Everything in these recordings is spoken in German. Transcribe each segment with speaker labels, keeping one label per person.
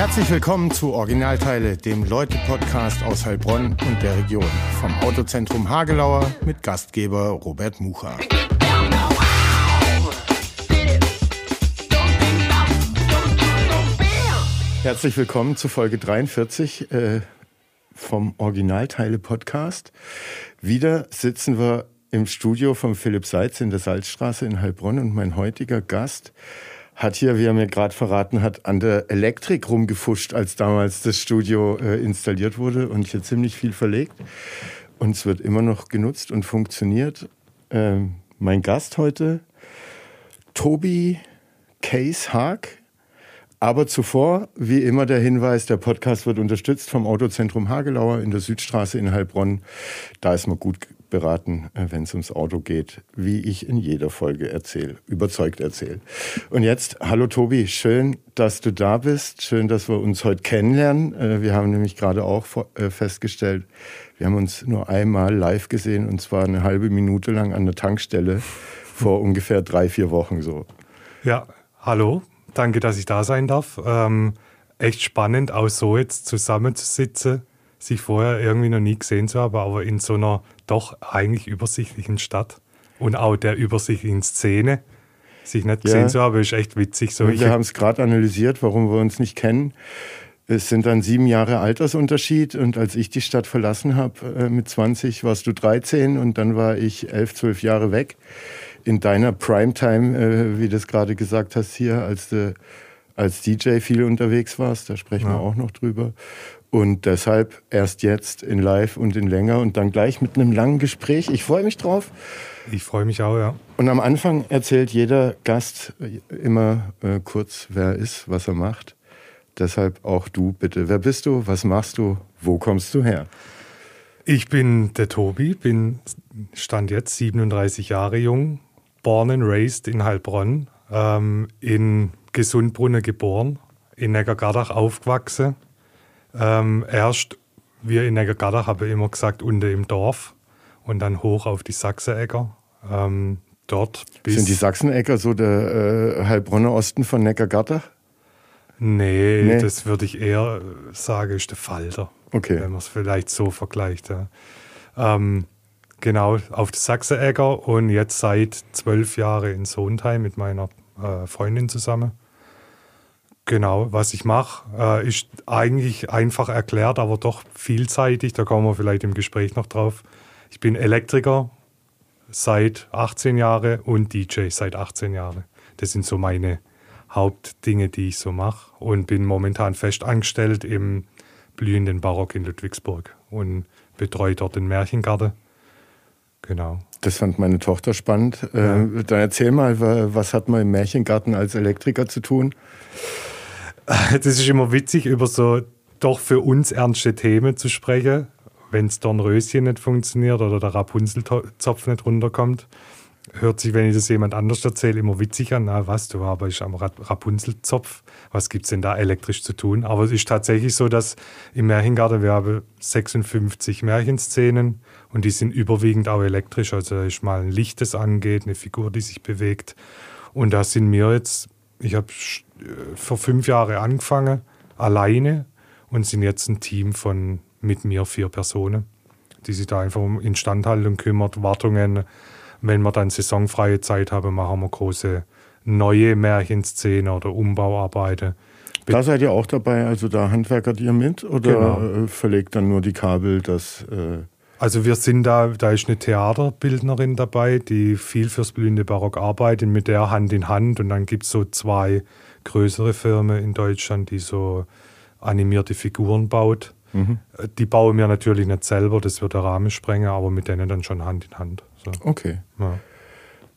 Speaker 1: Herzlich willkommen zu Originalteile, dem Leute-Podcast aus Heilbronn und der Region. Vom Autozentrum Hagelauer mit Gastgeber Robert Mucha. Herzlich willkommen zu Folge 43 äh, vom Originalteile-Podcast. Wieder sitzen wir im Studio von Philipp Seitz in der Salzstraße in Heilbronn und mein heutiger Gast hat hier, wie er mir gerade verraten hat, an der Elektrik rumgefuscht, als damals das Studio äh, installiert wurde und hier ziemlich viel verlegt. Und es wird immer noch genutzt und funktioniert. Ähm, mein Gast heute, Tobi Case Haag. Aber zuvor, wie immer der Hinweis, der Podcast wird unterstützt vom Autozentrum Hagelauer in der Südstraße in Heilbronn. Da ist man gut beraten, äh, wenn es ums Auto geht, wie ich in jeder Folge erzähle, überzeugt erzähle. Und jetzt, hallo Tobi, schön, dass du da bist. Schön, dass wir uns heute kennenlernen. Äh, wir haben nämlich gerade auch äh, festgestellt, wir haben uns nur einmal live gesehen und zwar eine halbe Minute lang an der Tankstelle vor ungefähr drei, vier Wochen so.
Speaker 2: Ja, hallo, danke, dass ich da sein darf. Ähm, echt spannend, auch so jetzt zusammenzusitzen sich vorher irgendwie noch nie gesehen zu haben, aber in so einer doch eigentlich übersichtlichen Stadt und auch der übersichtlichen Szene sich nicht gesehen ja. zu haben, ist echt witzig.
Speaker 1: So, wir haben es gerade analysiert, warum wir uns nicht kennen. Es sind dann sieben Jahre Altersunterschied und als ich die Stadt verlassen habe äh, mit 20, warst du 13 und dann war ich elf, zwölf Jahre weg. In deiner Primetime, äh, wie du es gerade gesagt hast hier, als du als DJ viel unterwegs warst, da sprechen ja. wir auch noch drüber. Und deshalb erst jetzt in Live und in länger und dann gleich mit einem langen Gespräch. Ich freue mich drauf.
Speaker 2: Ich freue mich auch, ja.
Speaker 1: Und am Anfang erzählt jeder Gast immer äh, kurz, wer er ist, was er macht. Deshalb auch du bitte. Wer bist du? Was machst du? Wo kommst du her?
Speaker 2: Ich bin der Tobi, bin stand jetzt 37 Jahre jung, born and raised in Heilbronn, ähm, in Gesundbrunne geboren, in Neckargardach aufgewachsen ähm, erst, wir in Neckargardach haben immer gesagt, unten im Dorf und dann hoch auf die Sachsenegger. Ähm, dort
Speaker 1: Sind die Sachsenegger so der äh, Heilbronner Osten von Neckargardach?
Speaker 2: Nee, nee, das würde ich eher sagen, ist der Falter.
Speaker 1: Okay.
Speaker 2: Wenn man es vielleicht so vergleicht. Ja. Ähm, genau, auf der Sachsenegger und jetzt seit zwölf Jahren in Sondheim mit meiner äh, Freundin zusammen. Genau, was ich mache, äh, ist eigentlich einfach erklärt, aber doch vielseitig. Da kommen wir vielleicht im Gespräch noch drauf. Ich bin Elektriker seit 18 Jahren und DJ seit 18 Jahren. Das sind so meine Hauptdinge, die ich so mache und bin momentan fest angestellt im blühenden Barock in Ludwigsburg und betreue dort den Märchengarten. Genau.
Speaker 1: Das fand meine Tochter spannend. Ja. Äh, dann erzähl mal, was hat man im Märchengarten als Elektriker zu tun?
Speaker 2: das ist immer witzig, über so doch für uns ernste Themen zu sprechen, wenn das Dornröschen nicht funktioniert oder der Rapunzelzopf nicht runterkommt. Hört sich, wenn ich das jemand anders erzähle, immer witzig an. Na, was, du arbeitest am Rapunzelzopf. Was gibt es denn da elektrisch zu tun? Aber es ist tatsächlich so, dass im Märchengarten wir haben 56 Märchenszenen und die sind überwiegend auch elektrisch. Also da ist mal ein Licht, das angeht, eine Figur, die sich bewegt. Und da sind wir jetzt ich habe äh, vor fünf Jahren angefangen, alleine und sind jetzt ein Team von mit mir vier Personen, die sich da einfach um Instandhaltung kümmert, Wartungen. Wenn wir dann saisonfreie Zeit haben, machen wir große neue Märchenszenen oder Umbauarbeiten.
Speaker 1: Da seid ihr auch dabei, also da handwerkert ihr mit oder genau. Äh, verlegt dann nur die Kabel, das äh
Speaker 2: also wir sind da, da ist eine Theaterbildnerin dabei, die viel fürs blühende Barock arbeitet, mit der Hand in Hand. Und dann gibt es so zwei größere Firmen in Deutschland, die so animierte Figuren baut. Mhm. Die bauen wir natürlich nicht selber, das wird der Rahmen sprengen, aber mit denen dann schon Hand in Hand.
Speaker 1: So. Okay. Ja.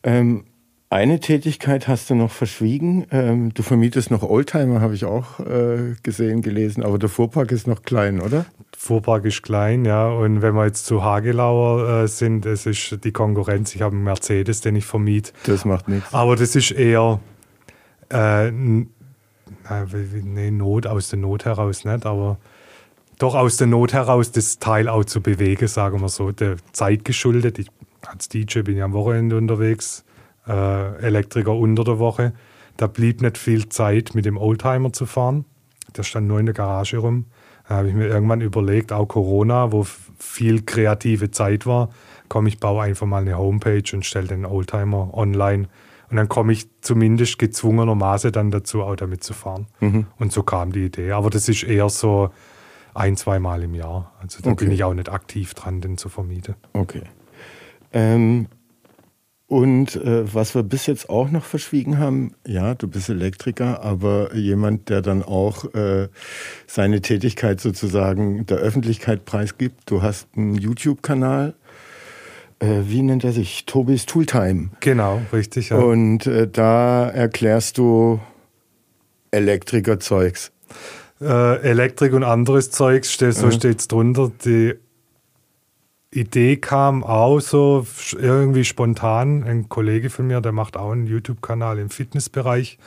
Speaker 1: Ähm, eine Tätigkeit hast du noch verschwiegen. Ähm, du vermietest noch Oldtimer, habe ich auch äh, gesehen, gelesen, aber der Fuhrpark ist noch klein, oder?
Speaker 2: Fuhrpark ist klein, ja. Und wenn wir jetzt zu Hagelauer äh, sind, es ist die Konkurrenz. Ich habe einen Mercedes, den ich vermiete.
Speaker 1: Das macht nichts.
Speaker 2: Aber das ist eher äh, nee, Not, aus der Not heraus nicht, aber doch aus der Not heraus das Teil auch zu bewegen, sagen wir so, der Zeit geschuldet. Ich, als DJ bin ich am Wochenende unterwegs, äh, Elektriker unter der Woche. Da blieb nicht viel Zeit, mit dem Oldtimer zu fahren der stand nur in der Garage rum. Da habe ich mir irgendwann überlegt, auch Corona, wo viel kreative Zeit war, komm, ich baue einfach mal eine Homepage und stelle den Oldtimer online. Und dann komme ich zumindest gezwungenermaßen dann dazu, auch damit zu fahren. Mhm. Und so kam die Idee. Aber das ist eher so ein, zwei Mal im Jahr. Also da okay. bin ich auch nicht aktiv dran, den zu vermieten.
Speaker 1: Okay. Ähm, und äh, was wir bis jetzt auch noch verschwiegen haben, ja, du bist Elektriker, aber jemand, der dann auch äh, seine Tätigkeit sozusagen der Öffentlichkeit preisgibt. Du hast einen YouTube-Kanal. Äh, wie nennt er sich? Tobis Tooltime.
Speaker 2: Genau, richtig. Ja.
Speaker 1: Und äh, da erklärst du Elektriker-Zeugs.
Speaker 2: Äh, Elektrik und anderes Zeugs, so steht es drunter. Die Idee kam auch so irgendwie spontan. Ein Kollege von mir, der macht auch einen YouTube-Kanal im Fitnessbereich.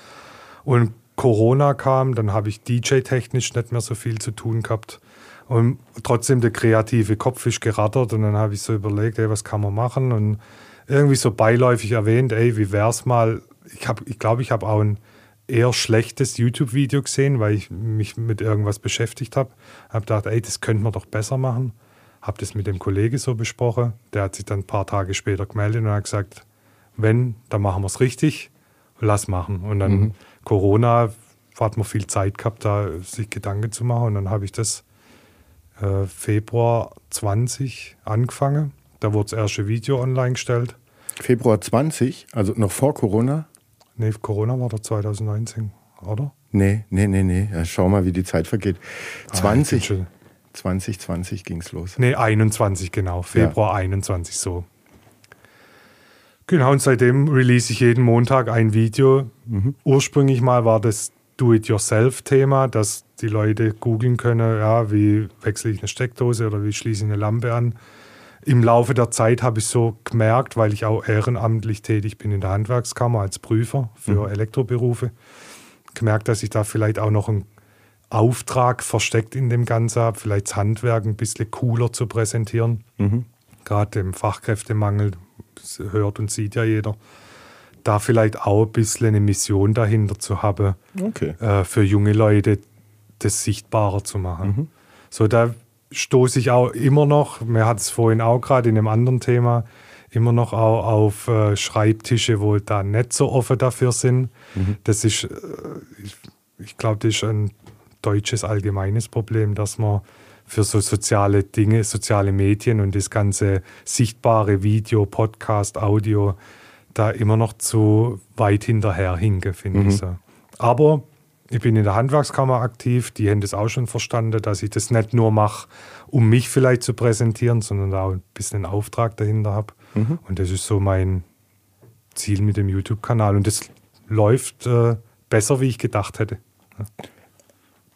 Speaker 2: Und Corona kam, dann habe ich DJ-technisch nicht mehr so viel zu tun gehabt. Und trotzdem der kreative Kopf ist gerattert und dann habe ich so überlegt, ey, was kann man machen? Und irgendwie so beiläufig erwähnt, ey, wie wär's mal? Ich glaube, ich, glaub, ich habe auch ein eher schlechtes YouTube-Video gesehen, weil ich mich mit irgendwas beschäftigt habe. Habe gedacht, ey, das könnte man doch besser machen habe das mit dem Kollegen so besprochen. Der hat sich dann ein paar Tage später gemeldet und hat gesagt, wenn, dann machen wir es richtig, lass machen. Und dann mhm. Corona hat man viel Zeit gehabt, da sich Gedanken zu machen. Und dann habe ich das äh, Februar 20 angefangen. Da wurde das erste Video online gestellt.
Speaker 1: Februar 20, also noch vor Corona?
Speaker 2: Nee, Corona war doch 2019, oder?
Speaker 1: Nee, nee, nee, nee. Ja, schau mal, wie die Zeit vergeht. 20. Ah, 2020 ging es los.
Speaker 2: Nee, 21 genau. Februar ja. 21 so. Genau, und seitdem release ich jeden Montag ein Video. Mhm. Ursprünglich mal war das Do-it-yourself-Thema, dass die Leute googeln können, ja, wie wechsle ich eine Steckdose oder wie schließe ich eine Lampe an. Im Laufe der Zeit habe ich so gemerkt, weil ich auch ehrenamtlich tätig bin in der Handwerkskammer als Prüfer für mhm. Elektroberufe, gemerkt, dass ich da vielleicht auch noch ein Auftrag versteckt in dem Ganzen habe, vielleicht das Handwerk ein bisschen cooler zu präsentieren. Mhm. Gerade im Fachkräftemangel, hört und sieht ja jeder. Da vielleicht auch ein bisschen eine Mission dahinter zu haben, okay. äh, für junge Leute das sichtbarer zu machen. Mhm. So, da stoße ich auch immer noch, mir hat es vorhin auch gerade in einem anderen Thema, immer noch auch auf äh, Schreibtische, wo da nicht so offen dafür sind. Mhm. Das ist, äh, ich, ich glaube, das ist ein deutsches allgemeines Problem, dass man für so soziale Dinge, soziale Medien und das ganze sichtbare Video, Podcast, Audio da immer noch zu weit hinterher hinke, finde mhm. ich so. Aber ich bin in der Handwerkskammer aktiv, die haben das auch schon verstanden, dass ich das nicht nur mache, um mich vielleicht zu präsentieren, sondern da auch ein bisschen einen Auftrag dahinter habe. Mhm. Und das ist so mein Ziel mit dem YouTube-Kanal. Und das läuft äh, besser, wie ich gedacht hätte. Ja.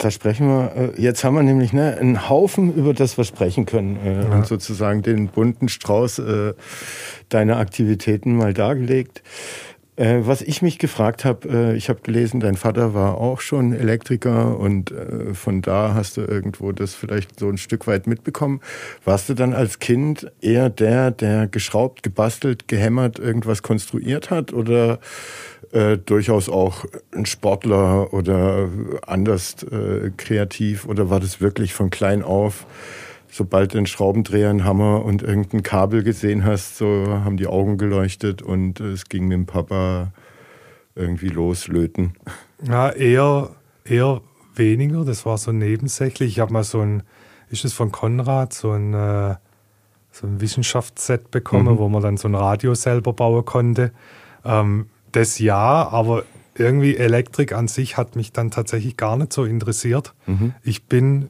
Speaker 1: Da sprechen wir, äh, jetzt haben wir nämlich ne, einen Haufen, über das wir sprechen können äh, ja. und sozusagen den bunten Strauß äh, deiner Aktivitäten mal dargelegt. Äh, was ich mich gefragt habe, äh, ich habe gelesen, dein Vater war auch schon Elektriker und äh, von da hast du irgendwo das vielleicht so ein Stück weit mitbekommen. Warst du dann als Kind eher der, der geschraubt, gebastelt, gehämmert, irgendwas konstruiert hat oder äh, durchaus auch ein Sportler oder anders äh, kreativ? Oder war das wirklich von klein auf, sobald du einen Schraubendreher, einen Hammer und irgendein Kabel gesehen hast, so haben die Augen geleuchtet und es ging mit dem Papa irgendwie loslöten?
Speaker 2: Ja, eher, eher weniger. Das war so nebensächlich. Ich habe mal so ein, ist es von Konrad, so ein, äh, so ein Wissenschaftsset bekommen, mhm. wo man dann so ein Radio selber bauen konnte. Ähm, das ja, aber irgendwie Elektrik an sich hat mich dann tatsächlich gar nicht so interessiert. Mhm. Ich bin,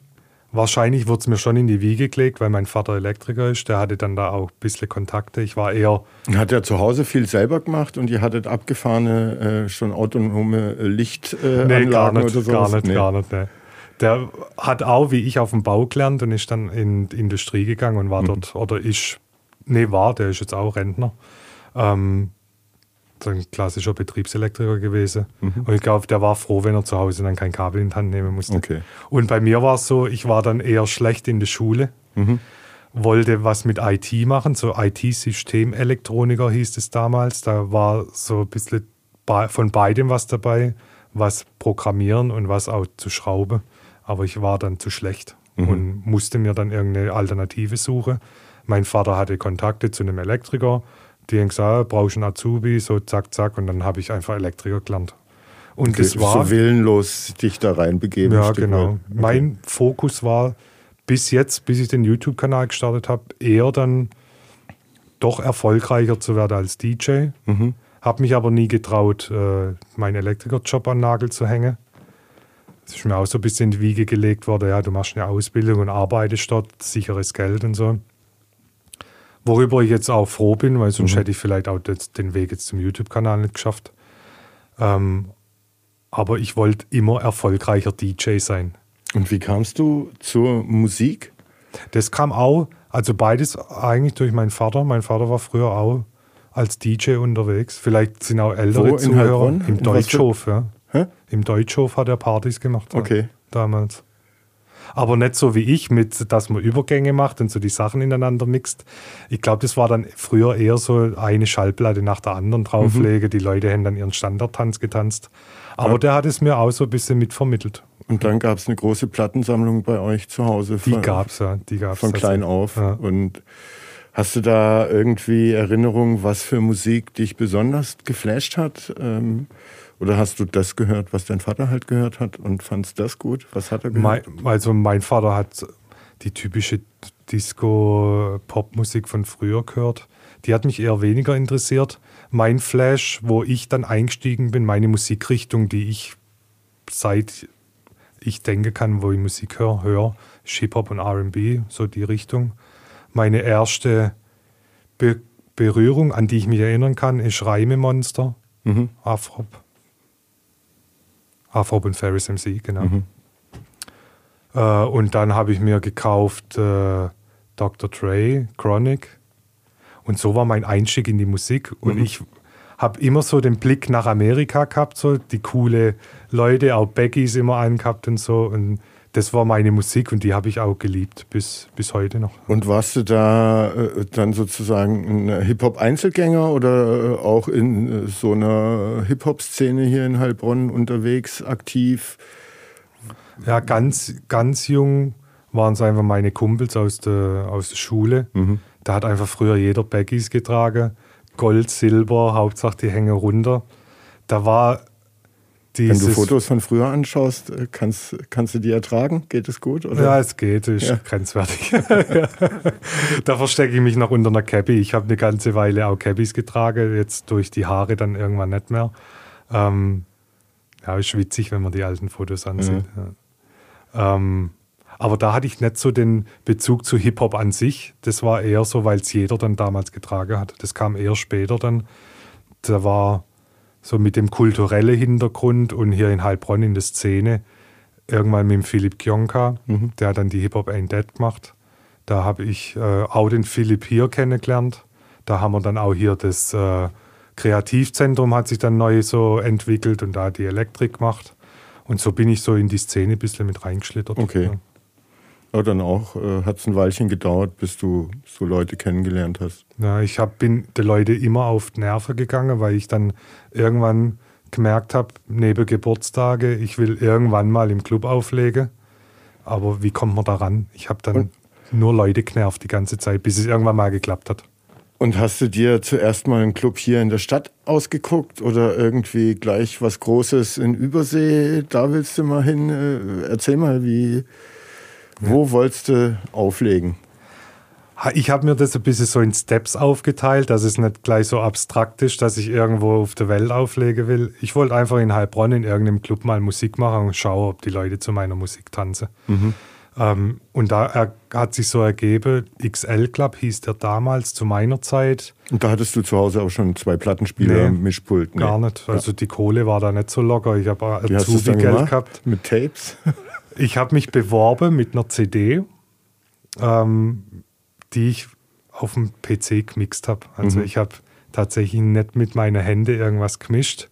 Speaker 2: wahrscheinlich wurde es mir schon in die Wiege gelegt, weil mein Vater Elektriker ist. Der hatte dann da auch ein bisschen Kontakte. Ich war eher.
Speaker 1: Hat er zu Hause viel selber gemacht und ihr hattet abgefahrene, äh, schon autonome Lichtanlagen
Speaker 2: äh, nee, gar nicht, oder so? Gar nicht, nee. gar nicht. Nee. Der hat auch wie ich auf dem Bau gelernt und ist dann in die Industrie gegangen und war mhm. dort, oder ist, nee, war, der ist jetzt auch Rentner. Ähm, ein klassischer Betriebselektriker gewesen. Mhm. Und ich glaube, der war froh, wenn er zu Hause dann kein Kabel in die Hand nehmen musste. Okay. Und bei mir war es so, ich war dann eher schlecht in der Schule, mhm. wollte was mit IT machen, so IT-Systemelektroniker hieß es damals. Da war so ein bisschen von beidem was dabei. was programmieren und was auch zu schrauben. Aber ich war dann zu schlecht
Speaker 1: Mhm.
Speaker 2: und musste mir dann irgendeine Alternative suchen. Mein Vater hatte Kontakte zu einem Elektriker, die haben gesagt, brauchst du einen Azubi, so zack, zack. Und dann habe ich einfach Elektriker gelernt. Und das war
Speaker 1: so willenlos dich da reinbegeben.
Speaker 2: ja, genau.
Speaker 1: Okay.
Speaker 2: Mein Fokus war bis jetzt, bis ich den YouTube-Kanal gestartet habe, eher dann doch erfolgreicher zu werden als DJ.
Speaker 1: Mhm.
Speaker 2: Habe mich aber nie getraut, äh, meinen Elektrikerjob an den Nagel zu hängen. Es ist mir auch so ein bisschen in die Wiege gelegt worden, ja, du machst eine Ausbildung und arbeitest dort, sicheres Geld und so. Worüber ich jetzt auch froh bin, weil sonst
Speaker 1: Mhm.
Speaker 2: hätte ich vielleicht auch den Weg jetzt zum YouTube-Kanal nicht geschafft. Ähm, aber ich wollte immer erfolgreicher DJ sein.
Speaker 1: Und wie kamst du zur Musik?
Speaker 2: Das kam auch, also beides eigentlich durch meinen Vater. Mein Vater war früher auch als DJ unterwegs. Vielleicht sind auch ältere
Speaker 1: Wo,
Speaker 2: Zuhörer im
Speaker 1: In
Speaker 2: Deutschhof. Ja.
Speaker 1: Hä?
Speaker 2: Im Deutschhof hat er Partys gemacht. ja,
Speaker 1: Okay.
Speaker 2: damals. Aber nicht so wie ich, mit, dass man Übergänge macht und so die Sachen ineinander mixt. Ich glaube, das war dann früher eher so eine Schallplatte nach der anderen drauflege. Die Leute haben dann ihren Standardtanz getanzt. Aber
Speaker 1: Ja.
Speaker 2: der hat es mir auch so ein bisschen mitvermittelt.
Speaker 1: Und dann gab es eine große Plattensammlung bei euch zu Hause.
Speaker 2: Die
Speaker 1: von,
Speaker 2: gab's ja. Die gab's
Speaker 1: Von klein auf.
Speaker 2: Ja.
Speaker 1: Und hast du da irgendwie Erinnerungen, was für Musik dich besonders geflasht hat? Ähm, oder hast du das gehört, was dein Vater halt gehört hat und fandst das gut? Was hat er gehört?
Speaker 2: Mein, also mein Vater hat die typische Disco-Pop-Musik von früher gehört. Die hat mich eher weniger interessiert. Mein Flash, wo ich dann eingestiegen bin, meine Musikrichtung, die ich seit ich denken kann, wo ich Musik höre, höre, ist Hip-Hop und RB, so die Richtung. Meine erste Be Berührung, an die ich mich erinnern kann, ist Reimemonster,
Speaker 1: Mhm.
Speaker 2: Afrop. Afrop und Ferris MC, genau.
Speaker 1: Mhm.
Speaker 2: Äh, und dann habe ich mir gekauft äh, Dr. Dre, Chronic. Und so war mein Einstieg in die Musik. Und
Speaker 1: Mhm.
Speaker 2: ich habe immer so den Blick nach Amerika gehabt, so die coole Leute, auch Beckys immer angehabt und so. Und das war meine Musik und die habe ich auch geliebt bis, bis heute noch.
Speaker 1: Und warst du da äh, dann sozusagen ein Hip-Hop-Einzelgänger oder äh, auch in äh, so einer Hip-Hop-Szene hier in Heilbronn unterwegs, aktiv?
Speaker 2: Ja, ganz, ganz jung waren es einfach meine Kumpels aus der, aus der Schule.
Speaker 1: Mhm.
Speaker 2: Da hat einfach früher jeder Baggies getragen. Gold, Silber, Hauptsache die hängen runter. Da war
Speaker 1: Wenn
Speaker 2: dieses...
Speaker 1: du Fotos von früher anschaust, äh, kannst, kannst du die ertragen? Geht es gut? Oder?
Speaker 2: Ja, es geht, ist
Speaker 1: Ja.
Speaker 2: grenzwertig. da verstecke ich mich noch unter einer Cappy. Ich habe eine ganze Weile auch Cabbies getragen, jetzt durch die Haare dann irgendwann nicht mehr. Ähm, ja, ist witzig, wenn man die alten Fotos ansieht. Ja. Ähm, aber da hatte ich nicht so den Bezug zu Hip-Hop an sich. Das war eher so, weil es jeder dann damals getragen hat. Das kam eher später dann. Da war so mit dem kulturellen Hintergrund und hier in Heilbronn in der Szene irgendwann mit dem Philipp Kionka,
Speaker 1: Mhm.
Speaker 2: der hat dann die Hip-Hop Ain't Dead gemacht. Da habe ich äh, auch den Philipp hier kennengelernt. Da haben wir dann auch hier das äh, Kreativzentrum hat sich dann neu so entwickelt und da die Elektrik gemacht. Und so bin ich so in die Szene ein bisschen mit reingeschlittert.
Speaker 1: Okay.
Speaker 2: Ja.
Speaker 1: Ja, dann auch äh, hat es ein Weilchen gedauert, bis du so Leute kennengelernt hast.
Speaker 2: Ja, ich hab, bin den Leuten immer auf die Nerven gegangen, weil ich dann irgendwann gemerkt habe, neben Geburtstage, ich will irgendwann mal im Club auflegen. Aber wie kommt man da ran? Ich habe dann
Speaker 1: Und-
Speaker 2: nur Leute genervt die ganze Zeit, bis es irgendwann mal geklappt hat.
Speaker 1: Und hast du dir zuerst mal einen Club hier in der Stadt ausgeguckt oder irgendwie gleich was Großes in Übersee? Da willst du mal hin? Äh, erzähl mal, wie, wo wolltest du auflegen?
Speaker 2: Ich habe mir das ein bisschen so in Steps aufgeteilt, dass es nicht gleich so abstrakt ist, dass ich irgendwo auf der Welt auflegen will. Ich wollte einfach in Heilbronn in irgendeinem Club mal Musik machen und schauen, ob die Leute zu meiner Musik tanzen. Ähm, und da er, hat sich so ergeben, XL Club hieß der damals zu meiner Zeit
Speaker 1: Und da hattest du zu Hause auch schon zwei Plattenspieler,
Speaker 2: Nee,
Speaker 1: Mischpult.
Speaker 2: gar nicht. Also die Kohle war da nicht so locker. Ich habe Azubi
Speaker 1: dann
Speaker 2: Geld gehabt.
Speaker 1: Mit Tapes?
Speaker 2: Ich habe mich beworben mit einer CD, ähm, die ich auf dem PC gemixt habe. Also
Speaker 1: Mhm.
Speaker 2: ich habe tatsächlich nicht mit meinen Händen irgendwas gemischt.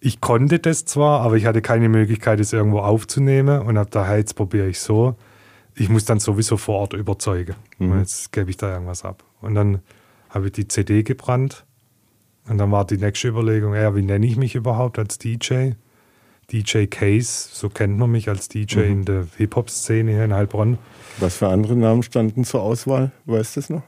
Speaker 2: Ich konnte das zwar, aber ich hatte keine Möglichkeit, es irgendwo aufzunehmen und habe da, hey, jetzt probiere ich so. Ich muss dann sowieso vor Ort überzeugen.
Speaker 1: Mhm.
Speaker 2: Und Jetzt gebe ich da irgendwas ab. Und dann habe ich die CD gebrannt. Und dann war die nächste Überlegung, ja, wie nenne ich mich überhaupt als DJ? DJ Case, so kennt man mich als DJ
Speaker 1: Mhm.
Speaker 2: in der Hip-Hop-Szene hier in Heilbronn.
Speaker 1: Was für andere Namen standen zur Auswahl? Weißt du es noch?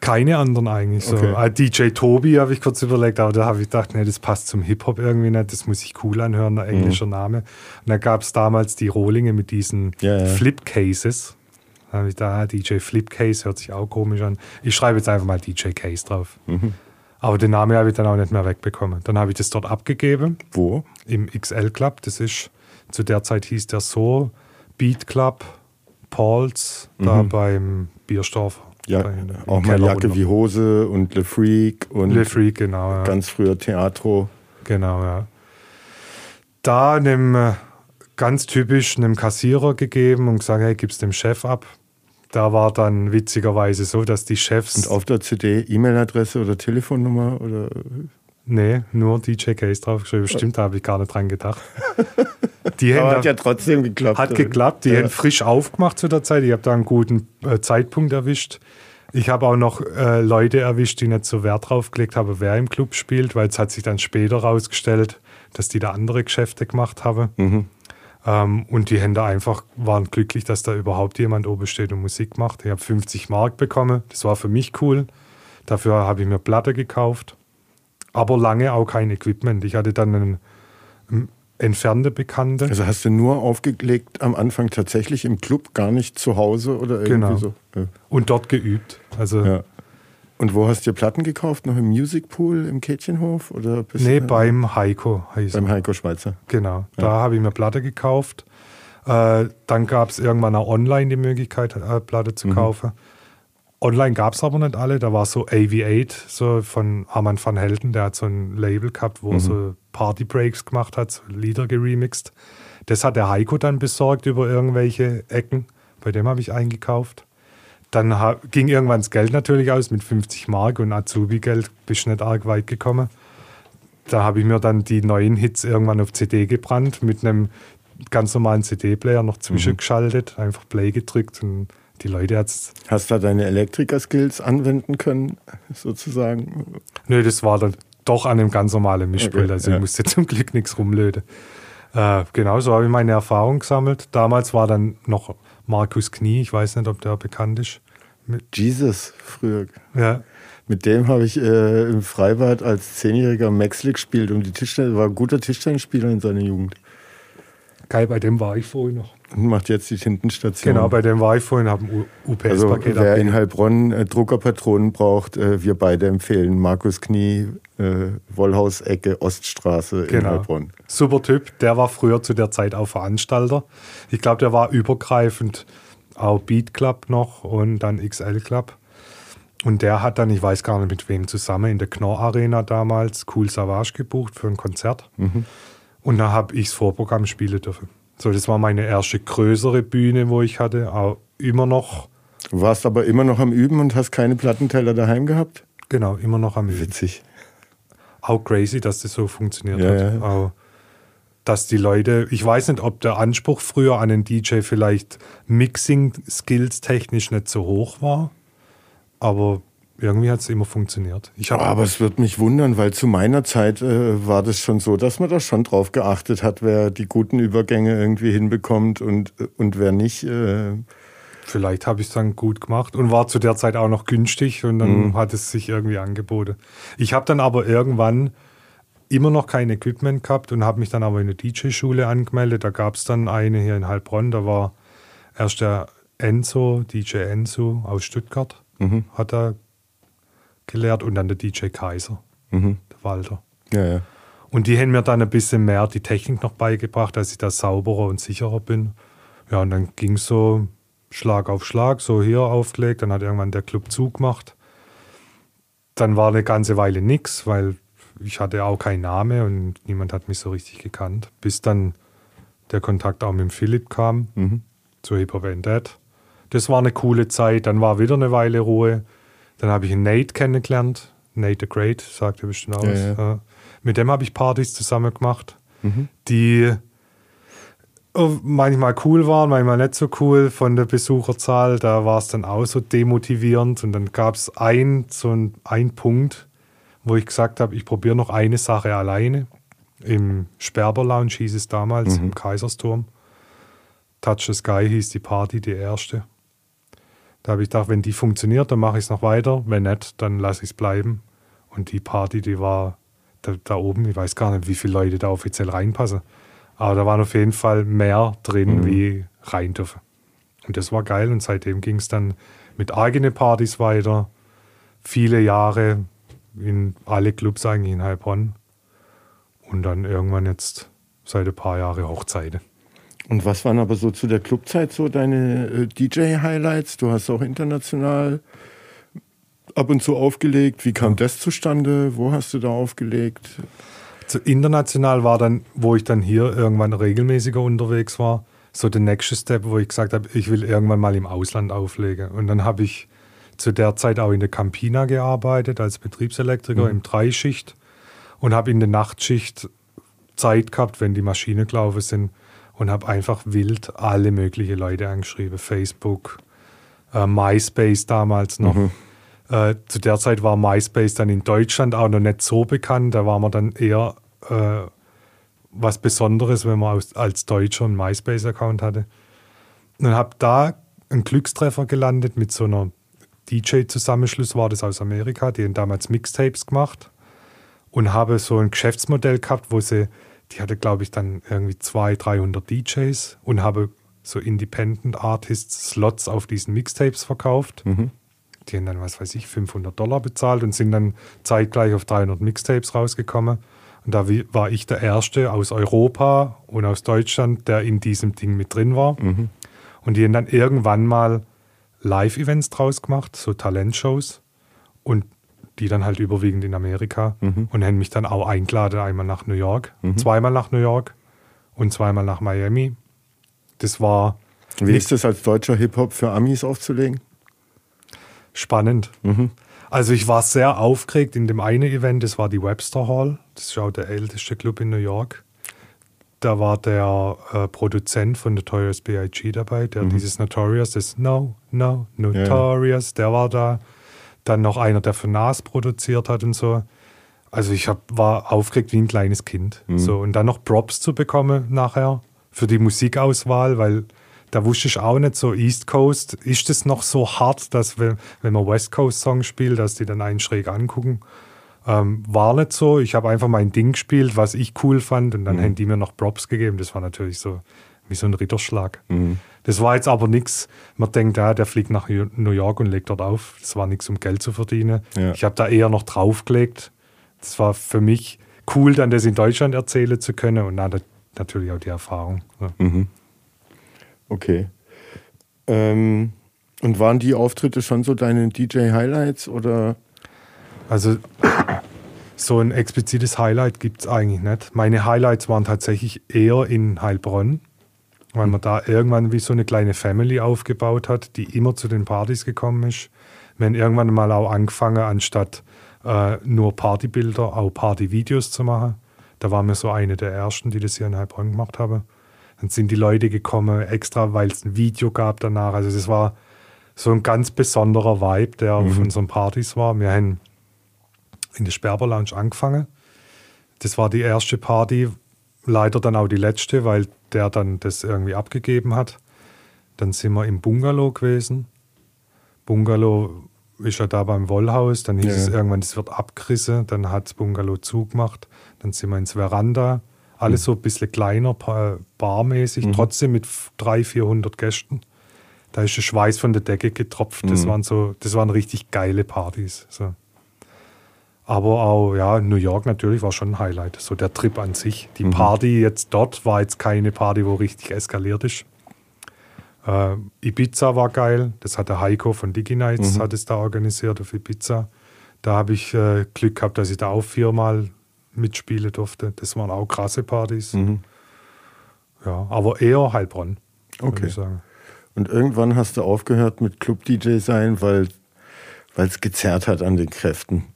Speaker 2: Keine anderen eigentlich so.
Speaker 1: Okay.
Speaker 2: Ah, DJ Tobi habe ich kurz überlegt, aber da habe ich gedacht, nee, das passt zum Hip-Hop irgendwie nicht, das muss ich cool anhören, ein englischer
Speaker 1: Mhm.
Speaker 2: Name. Und da gab es damals die Rohlinge mit diesen
Speaker 1: Ja, ja.
Speaker 2: Flip-Cases. Da habe ich da, ah, DJ Flip-Case hört sich auch komisch an. Ich schreibe jetzt einfach mal DJ Case drauf.
Speaker 1: Mhm.
Speaker 2: Aber den Namen habe ich dann auch nicht mehr wegbekommen. Dann habe ich das dort abgegeben
Speaker 1: Wo?
Speaker 2: im XL Club. Das ist, zu der Zeit hieß der so, Beat Club, Pauls, da
Speaker 1: Mhm.
Speaker 2: beim Bierstorf.
Speaker 1: Ja, auch mal Jacke
Speaker 2: unten.
Speaker 1: wie Hose und Le Freak und
Speaker 2: Le Freak, genau. Ja.
Speaker 1: ganz früher Theatro.
Speaker 2: Genau, ja. Da einem äh, ganz typisch einem Kassierer gegeben und gesagt, hey, gib's dem Chef ab. Da war dann witzigerweise so, dass die Chefs.
Speaker 1: Und auf der CD E-Mail-Adresse oder Telefonnummer oder
Speaker 2: nee, nur DJ Case draufgeschrieben. Stimmt, da habe ich gar nicht dran gedacht. Die
Speaker 1: Aber hat ja trotzdem geklappt.
Speaker 2: Hat geklappt. Die
Speaker 1: Ja.
Speaker 2: haben frisch aufgemacht zu der Zeit. Ich habe da einen guten äh, Zeitpunkt erwischt. Ich habe auch noch äh, Leute erwischt, die nicht so Wert drauf gelegt haben, wer im Club spielt, weil es hat sich dann später rausgestellt, dass die da andere Geschäfte gemacht haben.
Speaker 1: Mhm.
Speaker 2: Ähm, und die Hände einfach waren glücklich, dass da überhaupt jemand oben steht und Musik macht. Ich habe 50 Mark bekommen. Das war für mich cool. Dafür habe ich mir Platte gekauft. Aber lange auch kein Equipment. Ich hatte dann einen, entfernte Bekannte.
Speaker 1: Also hast du nur aufgelegt am Anfang tatsächlich im Club, gar nicht zu Hause oder irgendwie
Speaker 2: Genau.
Speaker 1: so? Ja.
Speaker 2: und dort geübt. Also
Speaker 1: ja. Und wo hast du dir Platten gekauft? Noch im Music Pool im Kätchenhof? Oder bist
Speaker 2: nee,
Speaker 1: du-
Speaker 2: beim Heiko heißt
Speaker 1: beim. Heiko Schweizer.
Speaker 2: Genau, da habe ich mir Platte gekauft. Äh, dann gab es irgendwann auch online die Möglichkeit, äh, Platte
Speaker 1: Mhm.
Speaker 2: zu kaufen. Online gab es aber nicht alle. Da war so AV8, so von Arman van Helden, der hat so ein Label gehabt,
Speaker 1: Mhm.
Speaker 2: wo er so Party Breaks gemacht hat, so Lieder geremixed. Das hat der Heiko dann besorgt über irgendwelche Ecken. Bei dem habe ich eingekauft. Dann ging irgendwann das Geld natürlich aus mit 50 Mark und Azubi-Geld bist nicht arg weit gekommen. Da habe ich mir dann die neuen Hits irgendwann auf CD gebrannt, mit einem ganz normalen CD-Player noch zwischengeschaltet, einfach Play gedrückt und die Leute hat's.
Speaker 1: Hast du da deine Elektriker-Skills anwenden können, sozusagen?
Speaker 2: Nö, das war dann doch an einem ganz normalen Mischpult,
Speaker 1: Okay,
Speaker 2: also
Speaker 1: ja.
Speaker 2: ich musste zum Glück nichts rumlöten. Äh, genau, so habe ich meine Erfahrung gesammelt. Damals war dann noch Markus Knie, ich weiß nicht, ob der bekannt ist.
Speaker 1: Jesus, früher.
Speaker 2: Ja,
Speaker 1: Mit dem habe ich äh, im Freibad als Zehnjähriger Maxley gespielt und die Tischtennis, war ein guter Tischtennisspieler in seiner Jugend.
Speaker 2: geil, bei dem war ich vorhin noch.
Speaker 1: Und macht jetzt die Tintenstation.
Speaker 2: Genau, bei dem war ich vorhin, habe ein
Speaker 1: Also
Speaker 2: UPS-Paket
Speaker 1: wer
Speaker 2: abgegeben.
Speaker 1: in Heilbronn äh, Druckerpatronen braucht, äh, wir beide empfehlen Markus Knie, äh, Wollhaus-Ecke, Oststraße in
Speaker 2: Genau.
Speaker 1: Heilbronn.
Speaker 2: Super Typ. Der war früher zu der Zeit auch Veranstalter. Ich glaube, der war übergreifend auch Beat Club noch und dann XL Club. Und der hat dann, ich weiß gar nicht mit wem zusammen, in der Knorr Arena damals Cool Savage gebucht für ein Konzert. Und da habe ich das Vorprogramm spielen dürfen. So, das war meine erste größere Bühne, wo ich hatte. Auch immer noch,
Speaker 1: Du warst aber immer noch am Üben und hast keine Plattenteller daheim gehabt?
Speaker 2: genau, immer noch am Üben.
Speaker 1: Witzig.
Speaker 2: auch crazy, dass das so funktioniert
Speaker 1: Ja,
Speaker 2: hat.
Speaker 1: ja.
Speaker 2: Auch, dass die Leute, ich weiß nicht, ob der Anspruch früher an den DJ vielleicht Mixing-Skills technisch nicht so hoch war, aber irgendwie hat es immer funktioniert.
Speaker 1: Aber es wird mich wundern, weil zu meiner Zeit äh, war das schon so, dass man da schon drauf geachtet hat, wer die guten Übergänge irgendwie hinbekommt und, und wer nicht. Äh,
Speaker 2: Vielleicht habe ich es dann gut gemacht und war zu der Zeit auch noch günstig und dann hat es sich irgendwie angeboten. Ich habe dann aber irgendwann immer noch kein Equipment gehabt und habe mich dann aber in eine DJ-Schule angemeldet. Da gab es dann eine hier in Heilbronn, da war erst der Enzo, DJ Enzo aus Stuttgart, hat da gelehrt und dann der DJ Kaiser, der Walter.
Speaker 1: ja, ja.
Speaker 2: Und die haben mir dann ein bisschen mehr die Technik noch beigebracht, dass ich da sauberer und sicherer bin. Ja, und dann ging es so Schlag auf Schlag, so hier aufgelegt. Dann hat irgendwann der Club zugemacht. Dann war eine ganze Weile nix, weil ich hatte auch keinen Namen und niemand hat mich so richtig gekannt. Bis dann der Kontakt auch mit Philipp kam, zu Hip Hop and Dead. Das war eine coole Zeit. Dann war wieder eine Weile Ruhe. Dann habe ich einen Nate kennengelernt. Nate the Great, sagt er bestimmt aus.
Speaker 1: Ja,
Speaker 2: ja. Mit dem habe ich Partys zusammen gemacht, die äh, manchmal cool waren, manchmal nicht so cool von der Besucherzahl. Da war es dann auch so demotivierend. Und dann gab es ein, so ein, ein Punkt, wo ich gesagt habe, ich probiere noch eine Sache alleine. Im Sperber Lounge hieß es damals, im Kaisersturm. Touch the Sky hieß die Party, die erste. Da habe ich gedacht, wenn die funktioniert, dann mache ich es noch weiter. Wenn nicht, dann lasse ich es bleiben. Und die Party, die war da, da, oben, ich weiß gar nicht, wie viele Leute da offiziell reinpassen. Aber da waren auf jeden Fall mehr drin, mhm. wie rein dürfen. Und das war geil. Und seitdem ging es dann mit eigenen Partys weiter. Viele Jahre in alle Clubs eigentlich in Heilbronn. Und dann irgendwann jetzt seit ein paar Jahren Hochzeiten.
Speaker 1: Und was waren aber so zu der Clubzeit so deine äh, DJ-Highlights? Du hast auch international ab und zu aufgelegt. Wie kam das zustande? Wo hast du da aufgelegt?
Speaker 2: So international war dann, wo ich dann hier irgendwann regelmäßiger unterwegs war, so der nächste Step, wo ich gesagt habe, ich will irgendwann mal im Ausland auflegen. Und dann habe ich zu der Zeit auch in der Campina gearbeitet als Betriebselektriker mhm. im Dreischicht und habe in der Nachtschicht Zeit gehabt, wenn die Maschinen gelaufen sind und habe einfach wild alle möglichen Leute angeschrieben. Facebook, äh, MySpace damals noch. Mhm. Äh, zu der Zeit war MySpace dann in Deutschland auch noch nicht so bekannt. Da war man dann eher äh, was Besonderes, wenn man aus, als Deutscher einen MySpace-Account hatte. Und habe da einen Glückstreffer gelandet mit so einer DJ-Zusammenschluss, war das aus Amerika. Die haben damals Mixtapes gemacht und habe so ein Geschäftsmodell gehabt, wo sie die hatte, glaube ich, dann irgendwie 200, 300 DJs und habe so Independent Artists Slots auf diesen Mixtapes verkauft. Mhm. Die haben dann, was weiß ich, 500 Dollar bezahlt und sind dann zeitgleich auf 300 Mixtapes rausgekommen. Und da war ich der Erste aus Europa und aus Deutschland, der in diesem Ding mit drin war. Mhm. Und die haben dann irgendwann mal Live-Events draus gemacht, so Talentshows. Und die dann halt überwiegend in Amerika mhm. und haben mich dann auch eingeladen, einmal nach New York, mhm. zweimal nach New York und zweimal nach Miami. Das war.
Speaker 1: Wie ist das als deutscher Hip-Hop für Amis aufzulegen?
Speaker 2: Spannend. Mhm. Also ich war sehr aufgeregt in dem einen Event, das war die Webster Hall. Das ist auch der älteste Club in New York. Da war der äh, Produzent von Notorious B.I.G. dabei, der mhm. dieses Notorious, das No, No, Notorious, ja. der war da dann noch einer, der für Nas produziert hat und so. Also ich hab, war aufgeregt wie ein kleines Kind. Mhm. So, und dann noch Props zu bekommen nachher für die Musikauswahl, weil da wusste ich auch nicht so, East Coast, ist das noch so hart, dass wenn, wenn man West Coast Songs spielt, dass die dann einen schräg angucken. Ähm, war nicht so. Ich habe einfach mein Ding gespielt, was ich cool fand und dann mhm. haben die mir noch Props gegeben. Das war natürlich so wie so ein Ritterschlag. Mhm. Das war jetzt aber nichts, man denkt, ja, der fliegt nach New York und legt dort auf. Das war nichts, um Geld zu verdienen. Ja. Ich habe da eher noch draufgelegt. Das war für mich cool, dann das in Deutschland erzählen zu können und dann natürlich auch die Erfahrung. Ja. Mhm.
Speaker 1: Okay. Ähm, und waren die Auftritte schon so deine DJ-Highlights oder?
Speaker 2: Also so ein explizites Highlight gibt es eigentlich nicht. Meine Highlights waren tatsächlich eher in Heilbronn weil man da irgendwann wie so eine kleine Family aufgebaut hat, die immer zu den Partys gekommen ist. Wir haben irgendwann mal auch angefangen, anstatt äh, nur Partybilder, auch Partyvideos zu machen. Da waren wir so eine der ersten, die das hier in Heilbronn gemacht haben. Dann sind die Leute gekommen, extra, weil es ein Video gab danach. Also das war so ein ganz besonderer Vibe, der mhm. auf unseren Partys war. Wir haben in der Sperber Lounge angefangen. Das war die erste Party, leider dann auch die letzte, weil der dann das irgendwie abgegeben hat. Dann sind wir im Bungalow gewesen. Bungalow ist ja da beim Wollhaus. Dann hieß ja. es irgendwann, es wird abgerissen. Dann hat das Bungalow zugemacht. Dann sind wir ins Veranda. Alles mhm. so ein bisschen kleiner, barmäßig, mhm. trotzdem mit 300, 400 Gästen. Da ist der Schweiß von der Decke getropft. Das, mhm. waren so, das waren richtig geile Partys. So. Aber auch, ja, New York natürlich war schon ein Highlight. So der Trip an sich. Die mhm. Party jetzt dort war jetzt keine Party, wo richtig eskaliert ist. Äh, Ibiza war geil. Das hat der Heiko von DigiNights mhm. hat es da organisiert auf Ibiza. Da habe ich äh, Glück gehabt, dass ich da auch viermal mitspielen durfte. Das waren auch krasse Partys. Mhm. Ja, aber eher Heilbronn. Okay.
Speaker 1: Und irgendwann hast du aufgehört mit Club-DJ sein, weil es gezerrt hat an den Kräften.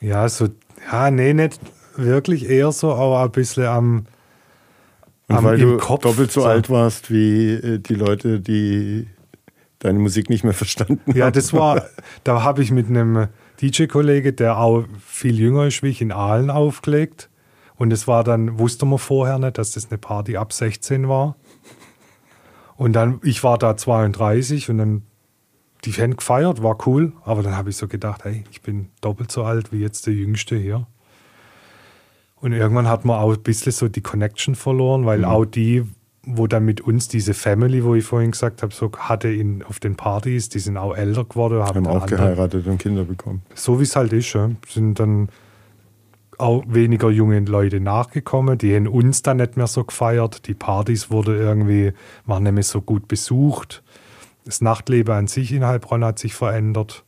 Speaker 2: Ja, so, ja, nee, nicht wirklich, eher so, aber ein bisschen am.
Speaker 1: Und am, weil du Kopf, doppelt so, so, alt warst wie äh, die Leute, die deine Musik nicht mehr verstanden haben.
Speaker 2: Ja, das war, da habe ich mit einem DJ-Kollege, der auch viel jünger ist wie ich, in Aalen aufgelegt. Und es war dann, wusste man vorher nicht, dass das eine Party ab 16 war. Und dann, ich war da 32 und dann die Fan gefeiert, war cool. Aber dann habe ich so gedacht, hey, ich bin doppelt so alt wie jetzt der Jüngste hier. Und irgendwann hat man auch ein bisschen so die Connection verloren, weil mhm. auch die, wo dann mit uns diese Family, wo ich vorhin gesagt habe, so hatte ihn auf den Partys, die sind auch älter geworden.
Speaker 1: Haben, auch andere, geheiratet und Kinder bekommen.
Speaker 2: So wie es halt ist, ja. sind dann auch weniger junge Leute nachgekommen. Die haben uns dann nicht mehr so gefeiert. Die Partys wurde irgendwie, waren nicht mehr so gut besucht. Das Nachtleben an sich in Heilbronn hat sich verändert,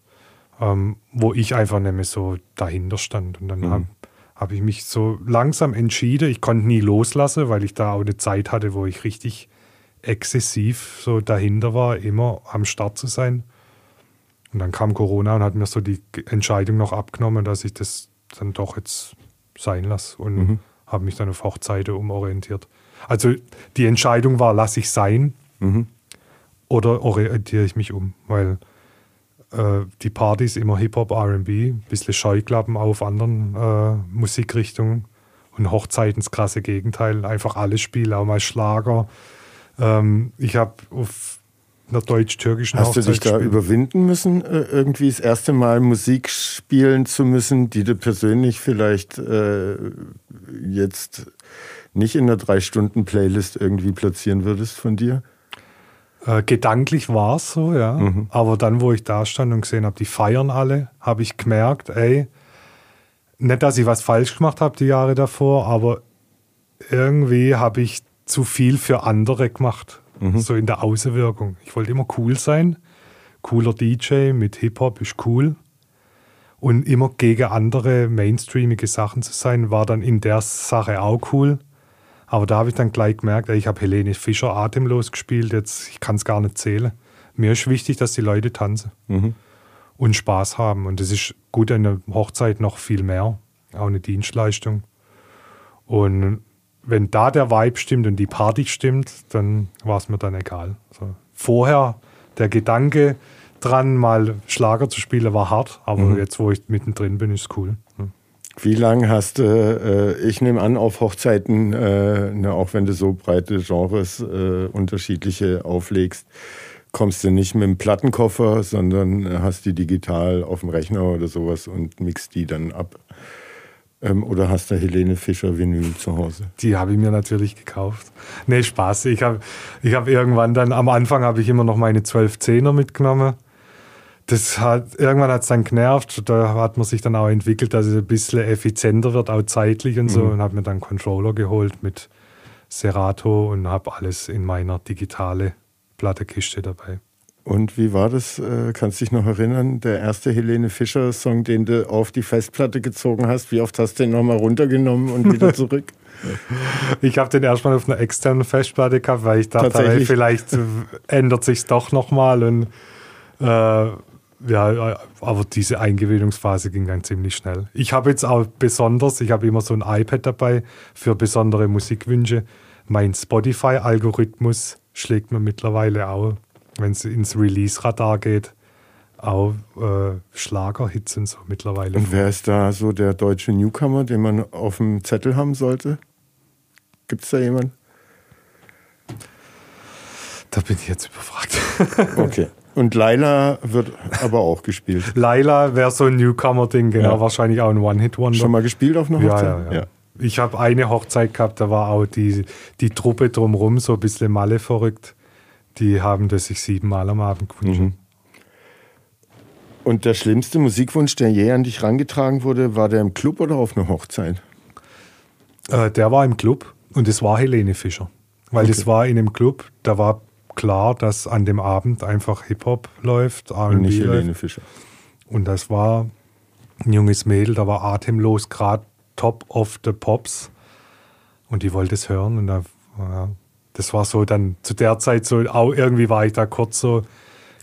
Speaker 2: ähm, wo ich einfach nicht mehr so dahinter stand. Und dann mhm. habe hab ich mich so langsam entschieden. Ich konnte nie loslassen, weil ich da auch eine Zeit hatte, wo ich richtig exzessiv so dahinter war, immer am Start zu sein. Und dann kam Corona und hat mir so die Entscheidung noch abgenommen, dass ich das dann doch jetzt sein lasse und mhm. habe mich dann auf Hochzeiten umorientiert. Also die Entscheidung war, lasse ich sein mhm. Oder orientiere ich mich um, weil äh, die Partys immer Hip-Hop, RB, ein bisschen Scheuklappen auf anderen äh, Musikrichtungen und Hochzeiten das krasse Gegenteil, einfach alles spielen, auch mal Schlager. Ähm, ich habe auf einer deutsch-türkischen
Speaker 1: Hast du dich da überwinden müssen, äh, irgendwie das erste Mal Musik spielen zu müssen, die du persönlich vielleicht äh, jetzt nicht in der Drei-Stunden-Playlist irgendwie platzieren würdest von dir?
Speaker 2: Äh, gedanklich war es so, ja. Mhm. Aber dann, wo ich da stand und gesehen habe, die feiern alle, habe ich gemerkt, ey, nicht, dass ich was falsch gemacht habe die Jahre davor, aber irgendwie habe ich zu viel für andere gemacht mhm. so in der Außenwirkung. Ich wollte immer cool sein. Cooler DJ mit Hip-Hop ist cool. Und immer gegen andere mainstreamige Sachen zu sein, war dann in der Sache auch cool. Aber da habe ich dann gleich gemerkt, ich habe Helene Fischer atemlos gespielt, jetzt ich kann es gar nicht zählen. Mir ist wichtig, dass die Leute tanzen mhm. und Spaß haben. Und das ist gut an der Hochzeit noch viel mehr. Auch eine Dienstleistung. Und wenn da der Vibe stimmt und die Party stimmt, dann war es mir dann egal. So. Vorher der Gedanke dran, mal Schlager zu spielen, war hart, aber mhm. jetzt, wo ich mittendrin bin, ist es cool.
Speaker 1: Wie lange hast du, äh, ich nehme an, auf Hochzeiten, äh, ne, auch wenn du so breite Genres äh, unterschiedliche auflegst, kommst du nicht mit dem Plattenkoffer, sondern hast die digital auf dem Rechner oder sowas und mixt die dann ab. Ähm, oder hast du Helene Fischer Vinyl zu Hause?
Speaker 2: Die habe ich mir natürlich gekauft. Nee, Spaß. Ich habe ich hab irgendwann dann, am Anfang habe ich immer noch meine 12 Zehner mitgenommen. Das hat, irgendwann hat es dann genervt. Da hat man sich dann auch entwickelt, dass es ein bisschen effizienter wird, auch zeitlich und so. Mhm. Und habe mir dann einen Controller geholt mit Serato und habe alles in meiner digitale Plattekiste dabei.
Speaker 1: Und wie war das? Äh, kannst du dich noch erinnern? Der erste Helene Fischer-Song, den du auf die Festplatte gezogen hast, wie oft hast du den nochmal runtergenommen und wieder zurück?
Speaker 2: ich habe den erstmal auf einer externen Festplatte gehabt, weil ich dachte, hey, vielleicht ändert sich doch nochmal. Und äh, ja, aber diese Eingewöhnungsphase ging dann ziemlich schnell. Ich habe jetzt auch besonders, ich habe immer so ein iPad dabei für besondere Musikwünsche. Mein Spotify-Algorithmus schlägt mir mittlerweile auch wenn es ins Release-Radar geht, auch äh, Schlagerhits und so mittlerweile.
Speaker 1: Und wer ist da so der deutsche Newcomer, den man auf dem Zettel haben sollte? Gibt es da jemanden?
Speaker 2: Da bin ich jetzt überfragt.
Speaker 1: okay. Und Laila wird aber auch gespielt.
Speaker 2: Laila wäre so ein Newcomer-Ding, genau. Ja. Wahrscheinlich auch ein One-Hit-Wonder.
Speaker 1: Schon mal gespielt auf einer Hochzeit?
Speaker 2: Ja, ja, ja. Ich habe eine Hochzeit gehabt, da war auch die, die Truppe drumherum so ein bisschen Malle verrückt die haben das sich siebenmal am Abend gewünscht. Mhm.
Speaker 1: Und der schlimmste Musikwunsch, der je an dich rangetragen wurde, war der im Club oder auf einer Hochzeit?
Speaker 2: Äh, der war im Club und es war Helene Fischer. Weil okay. das war in einem Club, da war klar, dass an dem Abend einfach Hip-Hop läuft,
Speaker 1: Und nicht Helene Fischer.
Speaker 2: Und das war ein junges Mädel, da war atemlos, gerade top of the Pops. Und die wollte es hören und da ja, das war so dann zu der Zeit so, auch irgendwie war ich da kurz so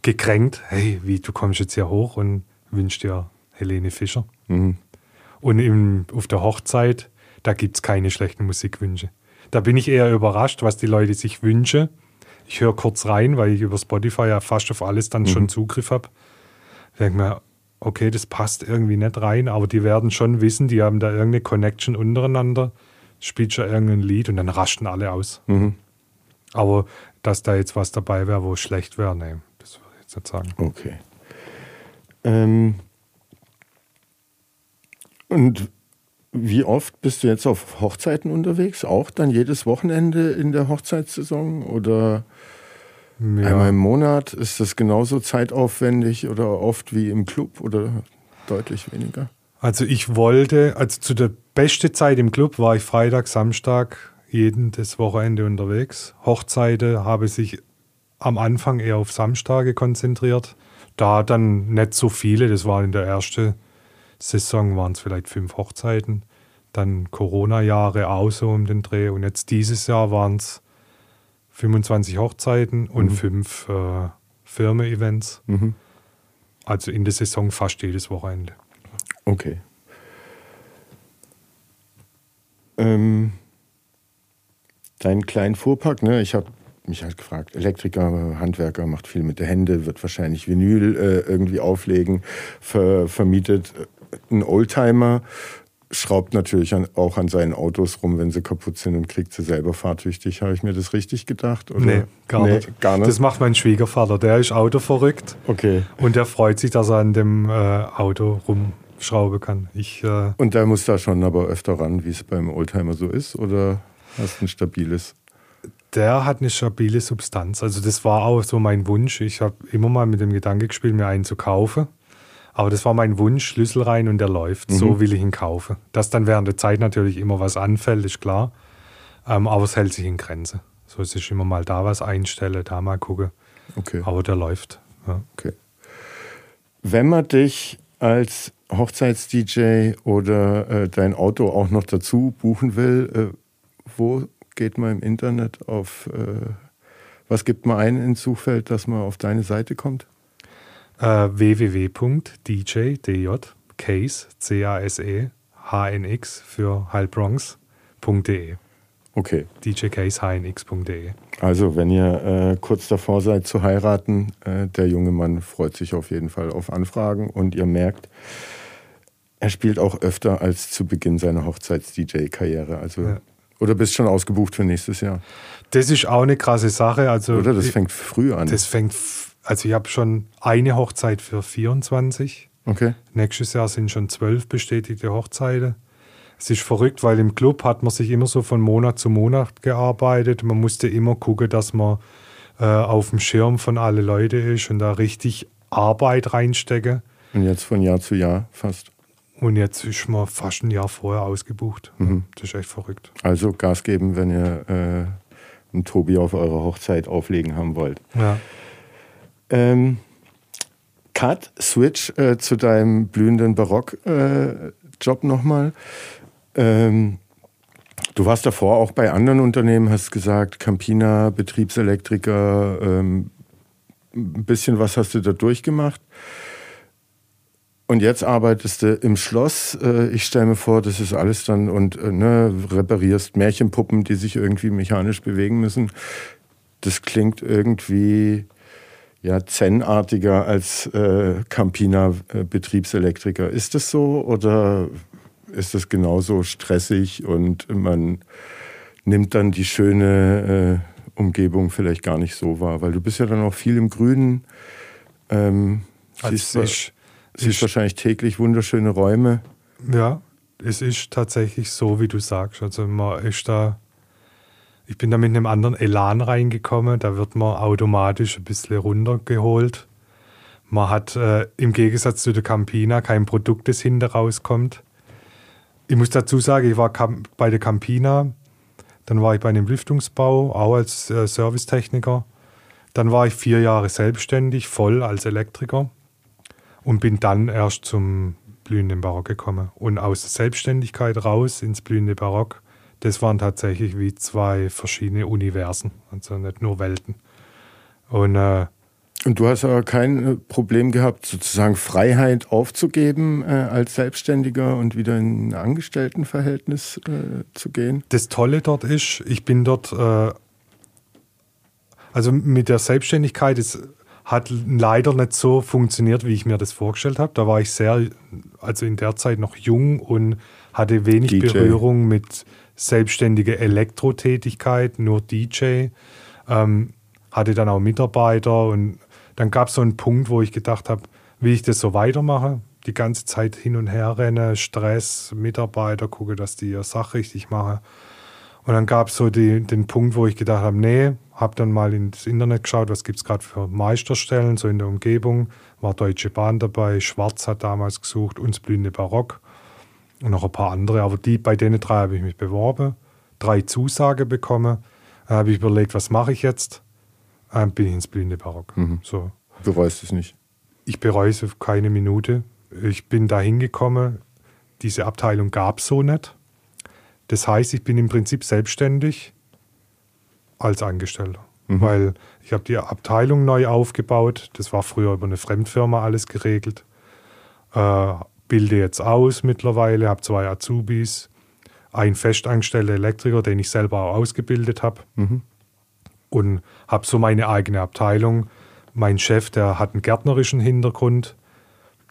Speaker 2: gekränkt. Hey, wie, du kommst jetzt hier hoch und wünschst dir Helene Fischer. Mhm. Und im, auf der Hochzeit, da gibt es keine schlechten Musikwünsche. Da bin ich eher überrascht, was die Leute sich wünschen. Ich höre kurz rein, weil ich über Spotify ja fast auf alles dann mhm. schon Zugriff habe. Denke mir, okay, das passt irgendwie nicht rein, aber die werden schon wissen, die haben da irgendeine Connection untereinander spielst du irgendein Lied und dann raschen alle aus.
Speaker 1: Mhm.
Speaker 2: Aber dass da jetzt was dabei wäre, wo schlecht wäre, nee, das würde ich jetzt nicht sagen.
Speaker 1: Okay. Ähm, und wie oft bist du jetzt auf Hochzeiten unterwegs? Auch dann jedes Wochenende in der Hochzeitssaison oder
Speaker 2: Ja.
Speaker 1: einmal im Monat? Ist das genauso zeitaufwendig oder oft wie im Club oder deutlich weniger?
Speaker 2: Also ich wollte, also zu der beste Zeit im Club war ich Freitag, Samstag, jeden das Wochenende unterwegs. Hochzeiten habe sich am Anfang eher auf Samstage konzentriert. Da dann nicht so viele, das war in der ersten Saison waren es vielleicht fünf Hochzeiten. Dann Corona-Jahre auch so um den Dreh. Und jetzt dieses Jahr waren es 25 Hochzeiten und fünf äh, Firmen-Events.
Speaker 1: Mhm.
Speaker 2: Also in der Saison fast jedes Wochenende.
Speaker 1: Okay. Ähm, deinen kleinen Fuhrpark, ne? Ich habe mich halt gefragt, Elektriker, Handwerker, macht viel mit der Hände, wird wahrscheinlich Vinyl äh, irgendwie auflegen, ver, vermietet einen Oldtimer, schraubt natürlich an, auch an seinen Autos rum, wenn sie kaputt sind und kriegt sie selber fahrtüchtig. Habe ich mir das richtig gedacht? Oder?
Speaker 2: Nee, gar,
Speaker 1: Nee,
Speaker 2: nicht.
Speaker 1: gar nicht.
Speaker 2: Das macht mein Schwiegervater. Der ist autoverrückt
Speaker 1: okay.
Speaker 2: und der freut sich, dass er an dem äh, Auto rumschrauben kann. Ich, äh,
Speaker 1: Und da muss da schon aber öfter ran, wie es beim Oldtimer so ist? Oder hast du ein stabiles?
Speaker 2: der hat eine stabile Substanz. Also das war auch so mein Wunsch. Ich habe immer mal mit dem Gedanke gespielt, mir einen zu kaufen. Aber das war mein Wunsch, Schlüssel rein und der läuft. So will ich ihn kaufen. Dass dann während der Zeit natürlich immer was anfällt, ist klar. Ähm, aber es hält sich in Grenze. So es ist immer mal da was einstelle, da mal gucke.
Speaker 1: Okay.
Speaker 2: Aber der läuft. Ja.
Speaker 1: Okay. Wenn man dich als Hochzeits-DJ oder äh, dein Auto auch noch dazu buchen will, äh, wo geht man im Internet auf, äh, was gibt man ein ins Suchfeld, dass man auf deine Seite kommt?
Speaker 2: Äh, www.dj, case, C-A-S-E, H-N-X für heilbronx.de.
Speaker 1: Okay,
Speaker 2: djcasehnx.de.
Speaker 1: also wenn ihr äh, kurz davor seid zu heiraten, äh, der junge Mann freut sich auf jeden Fall auf Anfragen und ihr merkt, er spielt auch öfter als zu Beginn seiner Hochzeits-DJ-Karriere. Also,
Speaker 2: Ja.
Speaker 1: Oder bist schon ausgebucht für nächstes Jahr?
Speaker 2: Das ist auch eine krasse Sache. Also
Speaker 1: Oder das
Speaker 2: ich-
Speaker 1: fängt früh an.
Speaker 2: das fängt, also ich habe schon eine Hochzeit für 24.
Speaker 1: okay.
Speaker 2: Nächstes Jahr sind schon zwölf bestätigte Hochzeiten. Es ist verrückt, weil im Club hat man sich immer so von Monat zu Monat gearbeitet. Man musste immer gucken, dass man äh, auf dem Schirm von alle Leute ist und da richtig Arbeit reinstecke.
Speaker 1: Und jetzt von Jahr zu Jahr fast.
Speaker 2: Und jetzt ist man fast ein Jahr vorher ausgebucht. Das ist echt verrückt.
Speaker 1: Also Gas geben, wenn ihr äh, einen Tobi auf eurer Hochzeit auflegen haben wollt.
Speaker 2: Ja.
Speaker 1: Ähm, Cut, Switch äh, zu deinem blühenden Barock-Job nochmal. Ähm, du warst davor auch bei anderen Unternehmen, hast gesagt, Campina, Betriebselektriker, ähm, ein bisschen was hast du da durchgemacht. Und jetzt arbeitest du im Schloss. Äh, ich stelle mir vor, das ist alles dann und äh, ne, reparierst Märchenpuppen, die sich irgendwie mechanisch bewegen müssen. Das klingt irgendwie ja, Zen-artiger als äh, Campina-Betriebselektriker. Ist das so oder ist das genauso stressig und man nimmt dann die schöne äh, Umgebung vielleicht gar nicht so wahr? Weil du bist ja dann auch viel im Grünen. Ähm, siehst,
Speaker 2: es ist,
Speaker 1: siehst
Speaker 2: ist-
Speaker 1: wahrscheinlich täglich wunderschöne Räume.
Speaker 2: Ja, es ist tatsächlich so, wie du sagst. Also man ist da, ich bin da mit einem anderen Elan reingekommen, da wird man automatisch ein bisschen runtergeholt. Man hat äh, im Gegensatz zu der Campina kein Produkt, das hinten rauskommt. Ich muss dazu sagen, ich war bei der Campina, dann war ich bei einem Lüftungsbau, auch als äh, Servicetechniker. Dann war ich vier Jahre selbstständig, voll als Elektriker und bin dann erst zum blühenden Barock gekommen. Und aus der Selbstständigkeit raus ins blühende Barock, das waren tatsächlich wie zwei verschiedene Universen, also nicht nur Welten. Und äh,
Speaker 1: Und du hast aber kein äh, Problem gehabt, sozusagen Freiheit aufzugeben äh, als Selbstständiger und wieder in ein Angestelltenverhältnis äh, zu gehen?
Speaker 2: das Tolle dort ist, ich bin dort, äh, also mit der Selbstständigkeit, es hat leider nicht so funktioniert, wie ich mir das vorgestellt habe. Da war ich sehr, also in der Zeit noch jung und hatte wenig
Speaker 1: DJ.
Speaker 2: Berührung mit selbstständiger Elektrotätigkeit, nur DJ. Ähm, hatte dann auch Mitarbeiter und dann gab es so einen Punkt, wo ich gedacht habe, wie ich das so weitermache. Die ganze Zeit hin und her renne, Stress, Mitarbeiter, gucke, dass die ihre Sache richtig machen. Und dann gab es so die, den Punkt, wo ich gedacht habe, nee, habe dann mal ins Internet geschaut, was gibt es gerade für Meisterstellen, so in der Umgebung. War Deutsche Bahn dabei, Schwarz hat damals gesucht, uns blühende Barock und noch ein paar andere. Aber die, bei denen drei habe ich mich beworben, drei Zusage bekommen. Habe ich überlegt, was mache ich jetzt? Dann bin ich ins blühende Barock. So.
Speaker 1: Bereust es nicht.
Speaker 2: Ich bereue es auf keine Minute. Ich bin da hingekommen. Diese Abteilung gab es so nicht. Das heißt, ich bin im Prinzip selbstständig als Angestellter. Weil ich habe die Abteilung neu aufgebaut. Das war früher über eine Fremdfirma alles geregelt. Äh, bilde jetzt aus mittlerweile, habe zwei Azubis, einen festangestellten Elektriker, den ich selber auch ausgebildet habe. Und habe so meine eigene Abteilung. Mein Chef, der hat einen gärtnerischen Hintergrund.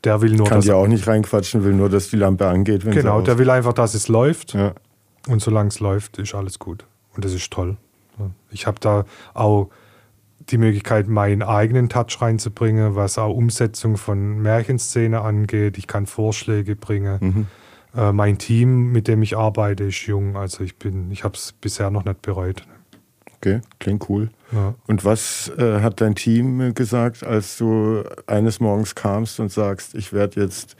Speaker 2: Der will nur,
Speaker 1: Kann
Speaker 2: dass
Speaker 1: dir auch nicht reinquatschen, will nur, dass die Lampe angeht.
Speaker 2: Genau, der will einfach, dass es läuft.
Speaker 1: Ja.
Speaker 2: Und solange es läuft, ist alles gut. Und das ist toll. Ich habe da auch die Möglichkeit, meinen eigenen Touch reinzubringen, was auch Umsetzung von Märchenszene angeht. Ich kann Vorschläge bringen. Äh, mein Team, mit dem ich arbeite, ist jung. Also ich bin, ich habe es bisher noch nicht bereut.
Speaker 1: Okay, klingt cool.
Speaker 2: Ja.
Speaker 1: Und was äh, hat dein Team gesagt, als du eines Morgens kamst und sagst, ich werde jetzt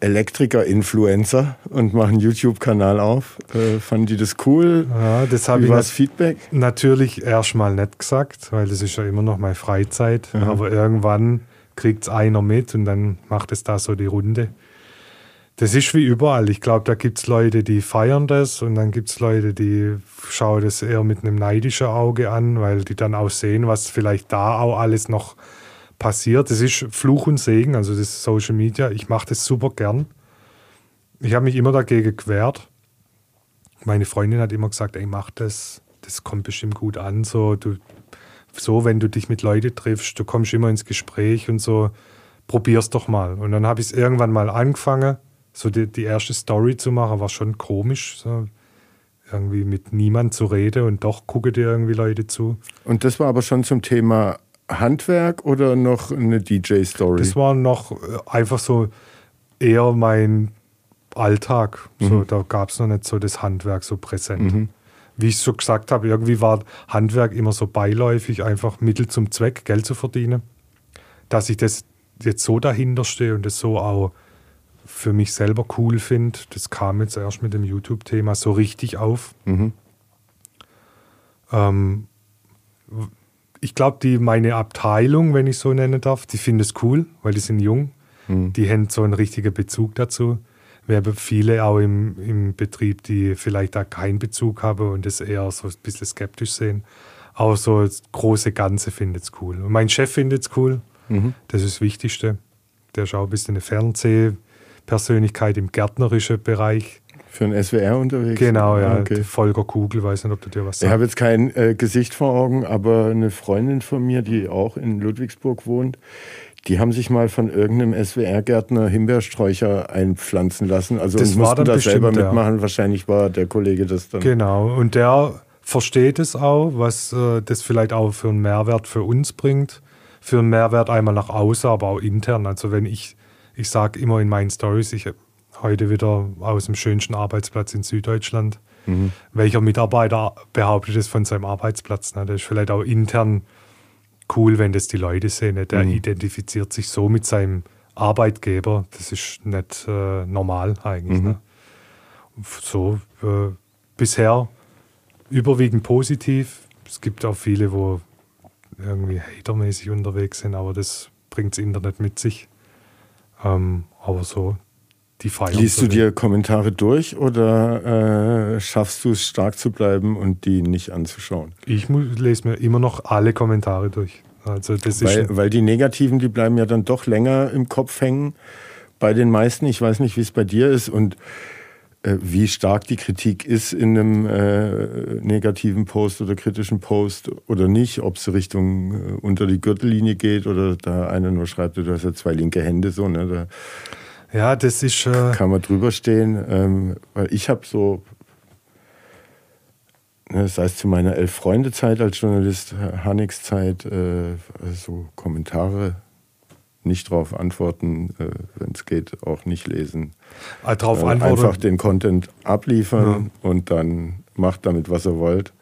Speaker 1: Elektriker-Influencer und mache einen YouTube-Kanal auf? Äh, fanden die das cool?
Speaker 2: Ja, das habe ich
Speaker 1: das Feedback?
Speaker 2: natürlich erstmal nicht gesagt, weil das ist ja immer noch meine Freizeit. Aber irgendwann kriegt es einer mit und dann macht es da so die Runde. Das ist wie überall. Ich glaube, da gibt es Leute, die feiern das und dann gibt es Leute, die schauen das eher mit einem neidischen Auge an, weil die dann auch sehen, was vielleicht da auch alles noch passiert. Das ist Fluch und Segen, also das Social Media. Ich mache das super gern. Ich habe mich immer dagegen gewehrt. Meine Freundin hat immer gesagt, ey, mach das, das kommt bestimmt gut an. So, du, so, wenn du dich mit Leuten triffst, du kommst immer ins Gespräch und so, probier's doch mal. Und dann habe ich es irgendwann mal angefangen, so die, die erste Story zu machen, war schon komisch, so irgendwie mit niemand zu reden und doch gucken dir irgendwie Leute zu.
Speaker 1: Und das war aber schon zum Thema Handwerk oder noch eine DJ-Story?
Speaker 2: Das war noch äh, einfach so eher mein Alltag. So, Da gab es noch nicht so das Handwerk so präsent. Wie ich so gesagt habe, irgendwie war Handwerk immer so beiläufig, einfach Mittel zum Zweck, Geld zu verdienen. Dass ich das jetzt so dahinter stehe und das so auch für mich selber cool finde, das kam jetzt erst mit dem YouTube-Thema so richtig auf. Ähm, ich glaube, die meine Abteilung, wenn ich so nennen darf, die finden es cool, weil die sind jung. Die haben so einen richtigen Bezug dazu. Wir haben viele auch im, im Betrieb, die vielleicht da keinen Bezug haben und das eher so ein bisschen skeptisch sehen. Aber so das große Ganze findet es cool. Und mein Chef findet es cool. Das ist das Wichtigste. Der ist auch ein bisschen eine Fernsehpersönlichkeit im gärtnerischen Bereich.
Speaker 1: Für ein SWR unterwegs?
Speaker 2: Genau, ja.
Speaker 1: Ah, Okay.
Speaker 2: Volker Kugel, weiß nicht, ob du dir was
Speaker 1: Ich
Speaker 2: sagst.
Speaker 1: habe jetzt kein äh, Gesicht vor Augen, aber eine Freundin von mir, die auch in Ludwigsburg wohnt, die haben sich mal von irgendeinem SWR-Gärtner Himbeersträucher einpflanzen lassen. Also
Speaker 2: Das
Speaker 1: und mussten da selber
Speaker 2: bestimmt, ja.
Speaker 1: mitmachen. Wahrscheinlich war der Kollege das dann.
Speaker 2: Genau, und der versteht es auch, was äh, das vielleicht auch für einen Mehrwert für uns bringt. Für einen Mehrwert einmal nach außen, aber auch intern. Also wenn ich, ich sage immer in meinen Stories, ich hab heute wieder aus dem schönsten Arbeitsplatz in Süddeutschland, welcher Mitarbeiter behauptet es von seinem Arbeitsplatz. Ne? Das ist vielleicht auch intern cool, wenn das die Leute sehen. Ne? Der identifiziert sich so mit seinem Arbeitgeber. Das ist nicht äh, normal eigentlich. Ne? So äh, bisher überwiegend positiv. Es gibt auch viele, wo irgendwie hatermäßig unterwegs sind, aber das bringt das Internet mit sich. Ähm, aber so, die feiern.
Speaker 1: Liest du dir Kommentare durch oder äh, schaffst du es, stark zu bleiben und die nicht anzuschauen?
Speaker 2: Ich mu- lese mir immer noch alle Kommentare durch. Also das ist
Speaker 1: Weil, weil die Negativen, die bleiben ja dann doch länger im Kopf hängen bei den meisten. Ich weiß nicht, wie es bei dir ist und äh, wie stark die Kritik ist in einem äh, negativen Post oder kritischen Post oder nicht, ob es Richtung äh, unter die Gürtellinie geht oder da einer nur schreibt, du hast ja zwei linke Hände so. Ne? Da,
Speaker 2: Ja, das ist. Äh
Speaker 1: Kann man drüber stehen, ähm, weil ich habe so, ne, das heißt zu meiner Elf-Freunde-Zeit als Journalist, Hanix-Zeit, äh, so Kommentare nicht drauf antworten, äh, wenn es geht, auch nicht lesen.
Speaker 2: Ah, drauf
Speaker 1: Äh,
Speaker 2: antworten.
Speaker 1: Einfach den Content abliefern und dann macht damit, was ihr wollt.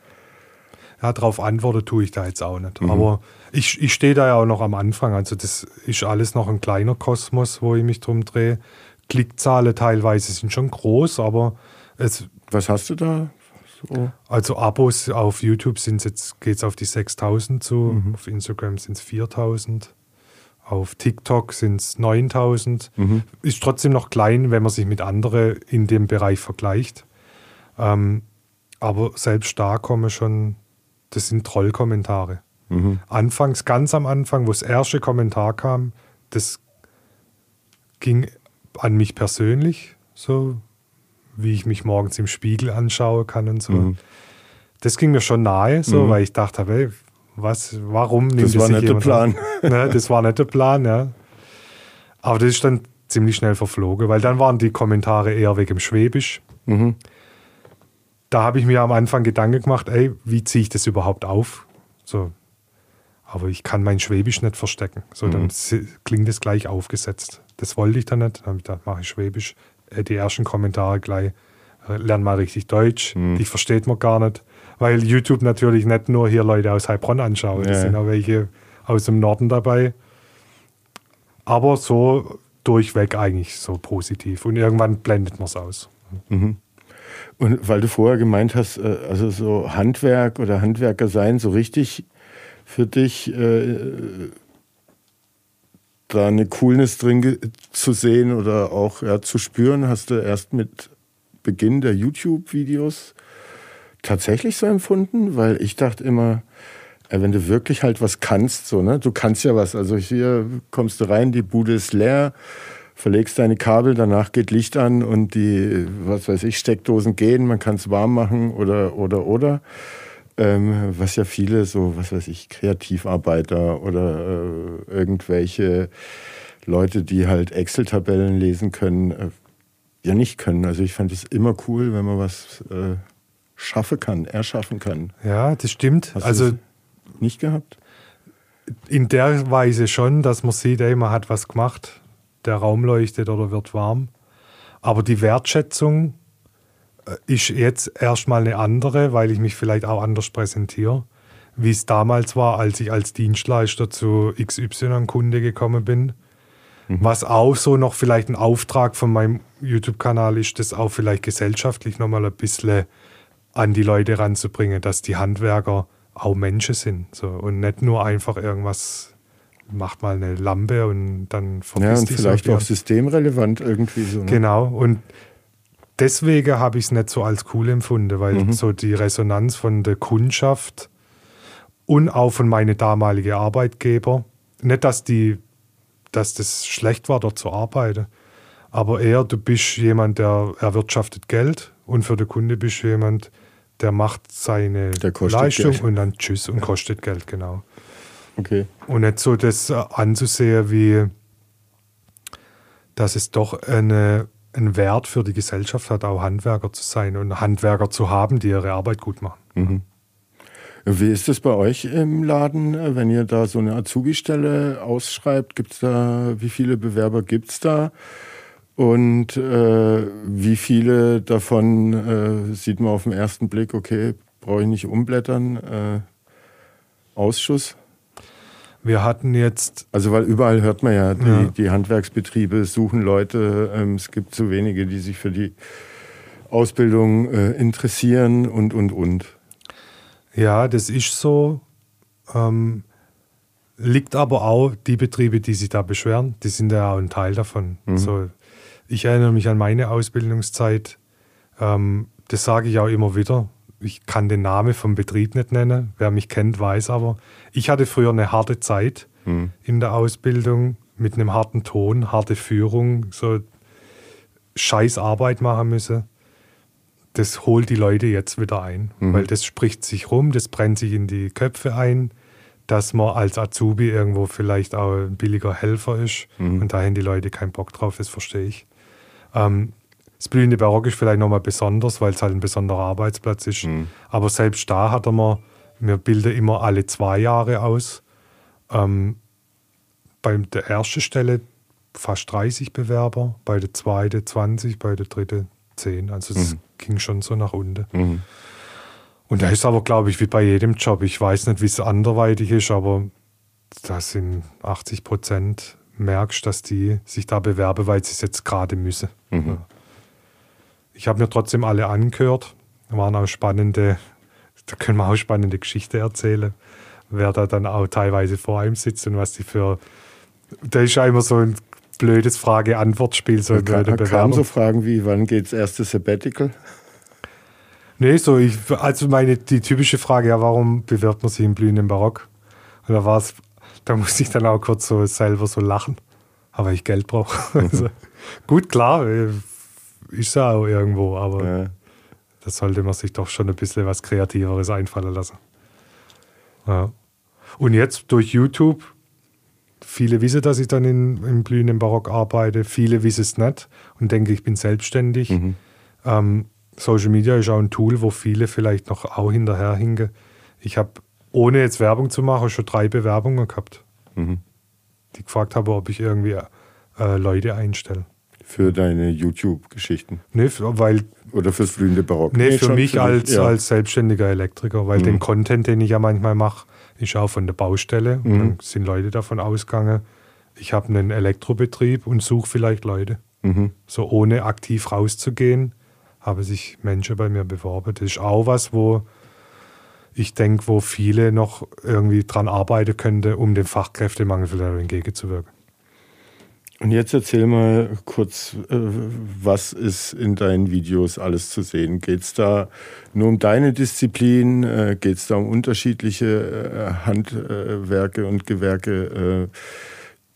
Speaker 2: Ja, drauf antworten tue ich da jetzt auch nicht.
Speaker 1: Mhm.
Speaker 2: Aber ich, ich stehe da ja auch noch am Anfang. Also das ist alles noch ein kleiner Kosmos, wo ich mich drum drehe. Klickzahlen teilweise sind schon groß, aber es,
Speaker 1: Was hast du da? So?
Speaker 2: also Abos auf YouTube sind jetzt, geht es auf die 6000 zu,
Speaker 1: Mhm.
Speaker 2: auf Instagram sind es 4000, auf TikTok sind es 9000.
Speaker 1: Mhm.
Speaker 2: Ist trotzdem noch klein, wenn man sich mit anderen in dem Bereich vergleicht. Ähm, aber selbst da kommen schon, das sind Trollkommentare.
Speaker 1: Mhm.
Speaker 2: Anfangs, ganz am Anfang, wo das erste Kommentar kam, das ging an mich persönlich, so wie ich mich morgens im Spiegel anschaue kann und so.
Speaker 1: Mhm.
Speaker 2: Das ging mir schon nahe, so,
Speaker 1: Mhm.
Speaker 2: weil ich dachte, hey, was, warum nimmt
Speaker 1: Das war
Speaker 2: sich
Speaker 1: nicht der Plan.
Speaker 2: an? Ne, das war nicht der Plan, ja. Aber das ist dann ziemlich schnell verflogen, weil dann waren die Kommentare eher wegen dem Schwäbisch.
Speaker 1: Mhm.
Speaker 2: Da habe ich mir am Anfang Gedanken gemacht, ey, wie ziehe ich das überhaupt auf? So. Aber ich kann mein Schwäbisch nicht verstecken. So, dann
Speaker 1: Mhm.
Speaker 2: klingt es gleich aufgesetzt. Das wollte ich dann nicht. Dann habe ich gedacht, mache ich Schwäbisch. Äh, Die ersten Kommentare gleich, äh, lern mal richtig Deutsch.
Speaker 1: Mhm.
Speaker 2: Die versteht man gar nicht. Weil YouTube natürlich nicht nur hier Leute aus Heilbronn anschaut. Es
Speaker 1: Ja.
Speaker 2: sind auch welche aus dem Norden dabei. Aber so durchweg eigentlich so positiv. Und irgendwann blendet man es aus.
Speaker 1: Mhm. Und weil du vorher gemeint hast, äh, also so Handwerk oder Handwerker sein, so richtig für dich äh, da eine Coolness drin zu sehen oder auch ja, zu spüren, hast du erst mit Beginn der YouTube-Videos tatsächlich so empfunden? Weil ich dachte immer, äh, wenn du wirklich halt was kannst, so, ne? Du kannst ja was. Also hier kommst du rein, die Bude ist leer, verlegst deine Kabel, danach geht Licht an und die, was weiß ich, Steckdosen gehen, man kann es warm machen oder, oder, oder. Ähm, was ja viele so, was weiß ich, Kreativarbeiter oder äh, irgendwelche Leute, die halt Excel-Tabellen lesen können, äh, ja nicht können. Also ich fand es immer cool, wenn man was äh, schaffen kann, erschaffen kann.
Speaker 2: Ja, das stimmt.
Speaker 1: Hast
Speaker 2: also
Speaker 1: das nicht gehabt?
Speaker 2: in der Weise schon, dass man sieht, ey, man hat was gemacht, der Raum leuchtet oder wird warm. Aber die Wertschätzung ist jetzt erstmal eine andere, weil ich mich vielleicht auch anders präsentiere, wie es damals war, als ich als Dienstleister zu XY-Kunde gekommen bin. Was auch so noch vielleicht ein Auftrag von meinem YouTube-Kanal ist, das auch vielleicht gesellschaftlich nochmal ein bisschen an die Leute ranzubringen, dass die Handwerker auch Menschen sind. So, und nicht nur einfach irgendwas, macht mal eine Lampe und dann
Speaker 1: Ja,
Speaker 2: vergisst
Speaker 1: und
Speaker 2: die
Speaker 1: vielleicht
Speaker 2: so
Speaker 1: auch systemrelevant irgendwie so. Ne?
Speaker 2: Genau. Und deswegen habe ich es nicht so als cool empfunden, weil
Speaker 1: Mhm.
Speaker 2: so die Resonanz von der Kundschaft und auch von meinen damaligen Arbeitgeber, nicht, dass die, dass das schlecht war, dort zu arbeiten, aber eher, du bist jemand, der erwirtschaftet Geld und für den Kunde bist du jemand, der macht seine
Speaker 1: Der
Speaker 2: Leistung
Speaker 1: Geld.
Speaker 2: und dann tschüss und kostet Geld, genau.
Speaker 1: Okay.
Speaker 2: Und nicht so das anzusehen, wie dass es doch eine, einen Wert für die Gesellschaft hat, auch Handwerker zu sein und Handwerker zu haben, die ihre Arbeit gut machen.
Speaker 1: Mhm. Wie ist es bei euch im Laden, wenn ihr da so eine Azubi-Stelle ausschreibt? Gibt's da, wie viele Bewerber gibt es da? Und äh, wie viele davon äh, sieht man auf den ersten Blick, okay, brauche ich nicht umblättern? Äh, Ausschuss?
Speaker 2: Wir hatten jetzt,
Speaker 1: Also weil überall hört man ja, die,
Speaker 2: Ja.
Speaker 1: die Handwerksbetriebe suchen Leute, ähm, es gibt zu wenige, die sich für die Ausbildung äh, interessieren und, und, und.
Speaker 2: ja, das ist so, ähm, liegt aber auch die Betriebe, die sich da beschweren, die sind ja auch ein Teil davon. So, ich erinnere mich an meine Ausbildungszeit, ähm, das sage ich auch immer wieder. Ich kann den Namen vom Betrieb nicht nennen. Wer mich kennt, weiß aber. Ich hatte früher eine harte Zeit
Speaker 1: Hm.
Speaker 2: in der Ausbildung mit einem harten Ton, harte Führung, so scheiß Arbeit machen müssen. Das holt die Leute jetzt wieder ein,
Speaker 1: Mhm.
Speaker 2: weil das spricht sich rum, das brennt sich in die Köpfe ein. dass man als Azubi irgendwo vielleicht auch ein billiger Helfer ist.
Speaker 1: Mhm.
Speaker 2: Und da haben die Leute keinen Bock drauf, das verstehe ich. Ähm, das blühende Barock ist vielleicht nochmal besonders, weil es halt ein besonderer Arbeitsplatz ist.
Speaker 1: Mhm.
Speaker 2: Aber selbst da hat er mir, wir bilden immer alle zwei Jahre aus. Ähm, bei der ersten Stelle fast 30 Bewerber, bei der zweiten 20, bei der dritten 10. Also es
Speaker 1: Mhm.
Speaker 2: ging schon so nach unten.
Speaker 1: Mhm.
Speaker 2: Und da ist aber, glaube ich, wie bei jedem Job. Ich weiß nicht, wie es anderweitig ist, aber da sind 80 Prozent, merkst, dass die sich da bewerben, weil sie es jetzt gerade müssen.
Speaker 1: Mhm.
Speaker 2: Ja. Ich habe mir trotzdem alle angehört. Da waren auch spannende, da können wir auch spannende Geschichte erzählen, wer da dann auch teilweise vor einem sitzt und was die für. Da ist ja immer so ein blödes Frage-Antwort-Spiel. So
Speaker 1: Da kamen so. Fragen wie, wann geht's erste Sabbatical?
Speaker 2: Nee, so ich, also meine, die typische Frage, ja, warum bewirbt man sich im blühenden Barock? Und da war es, da musste ich dann auch kurz so selber so lachen, aber ich Geld brauche. Also, gut, klar, äh, ist ja auch irgendwo, aber
Speaker 1: Ja.
Speaker 2: da sollte man sich doch schon ein bisschen was Kreativeres einfallen lassen. Ja. Und jetzt durch YouTube, viele wissen, dass ich dann in, im blühenden Barock arbeite, viele wissen es nicht und denken, ich bin selbstständig.
Speaker 1: Mhm.
Speaker 2: Ähm, Social Media ist auch ein Tool, wo viele vielleicht noch auch hinterherhinken. Ich habe, ohne jetzt Werbung zu machen, schon drei Bewerbungen gehabt,
Speaker 1: Mhm.
Speaker 2: die gefragt haben, ob ich irgendwie äh, Leute einstelle.
Speaker 1: Für deine YouTube-Geschichten.
Speaker 2: Nee, für- weil
Speaker 1: Oder fürs blühende Barock.
Speaker 2: Nee, für
Speaker 1: schon
Speaker 2: mich als,
Speaker 1: ja.
Speaker 2: als selbstständiger Elektriker, weil
Speaker 1: Mhm.
Speaker 2: den Content, den ich ja manchmal mache, ist auch von der Baustelle. Und
Speaker 1: Mhm.
Speaker 2: dann sind Leute davon ausgegangen, ich habe einen Elektrobetrieb und suche vielleicht Leute.
Speaker 1: Mhm.
Speaker 2: So ohne aktiv rauszugehen, haben sich Menschen bei mir beworben. Das ist auch was, wo ich denke, wo viele noch irgendwie dran arbeiten könnte, um dem Fachkräftemangel vielleicht entgegenzuwirken.
Speaker 1: Und jetzt erzähl mal kurz, äh, was ist in deinen Videos alles zu sehen? Geht es da nur um deine Disziplin? Äh, Geht es da um unterschiedliche äh, Handwerke und Gewerke,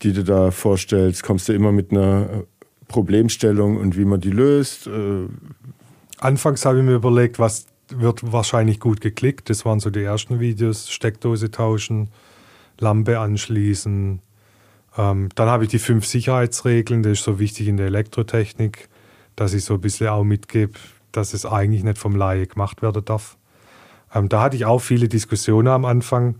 Speaker 1: die du da vorstellst? Kommst du immer mit einer Problemstellung und wie man die löst?
Speaker 2: Anfangs habe ich mir überlegt, was wird wahrscheinlich gut geklickt. Das waren so die ersten Videos. Steckdose tauschen, Lampe anschließen. Ähm, dann habe ich die fünf Sicherheitsregeln. Das ist so wichtig in der Elektrotechnik, dass ich so ein bisschen auch mitgebe, dass es eigentlich nicht vom Laie gemacht werden darf. Ähm, da hatte ich auch viele Diskussionen am Anfang.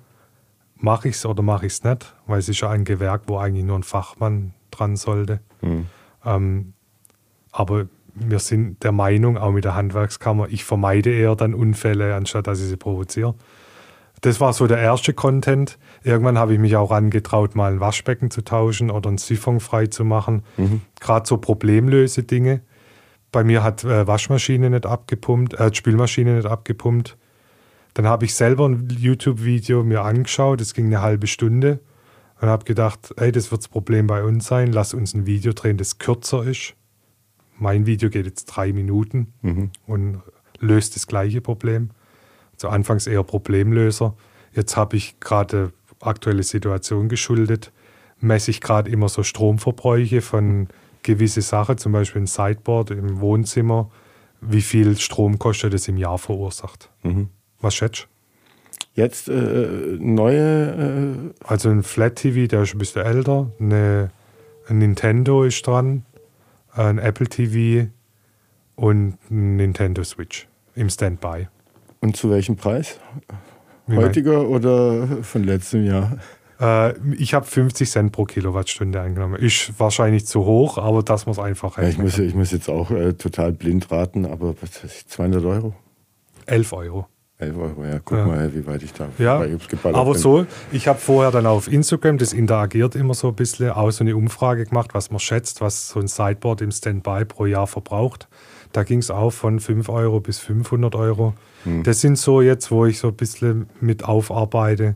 Speaker 2: Mache ich es oder mache ich es nicht? Weil es ist ja ein Gewerk, wo eigentlich nur ein Fachmann dran sollte.
Speaker 1: hm.
Speaker 2: Ähm, aber wir sind der Meinung, auch mit der Handwerkskammer, ich vermeide eher dann Unfälle, anstatt dass ich sie provoziere. Das war so der erste Content. Irgendwann habe ich mich auch angetraut, mal ein Waschbecken zu tauschen oder ein Siphon frei zu machen.
Speaker 1: Mhm.
Speaker 2: Gerade so problemlöse Dinge. Bei mir hat äh, Waschmaschine nicht abgepumpt, äh, Spülmaschine nicht abgepumpt. Dann habe ich selber ein YouTube-Video mir angeschaut, das ging eine halbe Stunde und habe gedacht, ey, das wird das Problem bei uns sein, lass uns ein Video drehen, das kürzer ist. Mein Video geht jetzt drei Minuten
Speaker 1: Mhm.
Speaker 2: und löst das gleiche Problem. Zu Anfangs eher Problemlöser. Jetzt habe ich gerade aktuelle Situation geschuldet, messe ich gerade immer so Stromverbräuche von gewisse Sachen, zum Beispiel ein Sideboard im Wohnzimmer, wie viel Strom kostet es im Jahr verursacht.
Speaker 1: Mhm.
Speaker 2: Was schätzt?
Speaker 1: Jetzt äh, neue, äh,
Speaker 2: Also ein Flat TV, der ist ein bisschen älter, eine, ein Nintendo ist dran, ein Apple TV und ein Nintendo Switch im Standby.
Speaker 1: Und zu welchem Preis?
Speaker 2: Wie mein-
Speaker 1: Heutiger oder von letztem Jahr?
Speaker 2: Äh, ich habe 50 Cent pro Kilowattstunde eingenommen. Ist wahrscheinlich zu hoch, aber das muss einfach
Speaker 1: Ja, ich,
Speaker 2: rechnen.
Speaker 1: muss, ich muss jetzt auch äh, total blind raten, aber was ich, 200 Euro?
Speaker 2: 11 Euro.
Speaker 1: 11 Euro, ja. Guck
Speaker 2: Ja.
Speaker 1: mal, wie weit ich da
Speaker 2: Ja, aber
Speaker 1: bin.
Speaker 2: so, ich habe vorher dann auf Instagram, das interagiert immer so ein bisschen, auch so eine Umfrage gemacht, was man schätzt, was so ein Sideboard im Standby pro Jahr verbraucht. Da ging es auch von 5 Euro bis 500 Euro.
Speaker 1: Hm.
Speaker 2: Das sind so jetzt, wo ich so ein bisschen mit aufarbeite.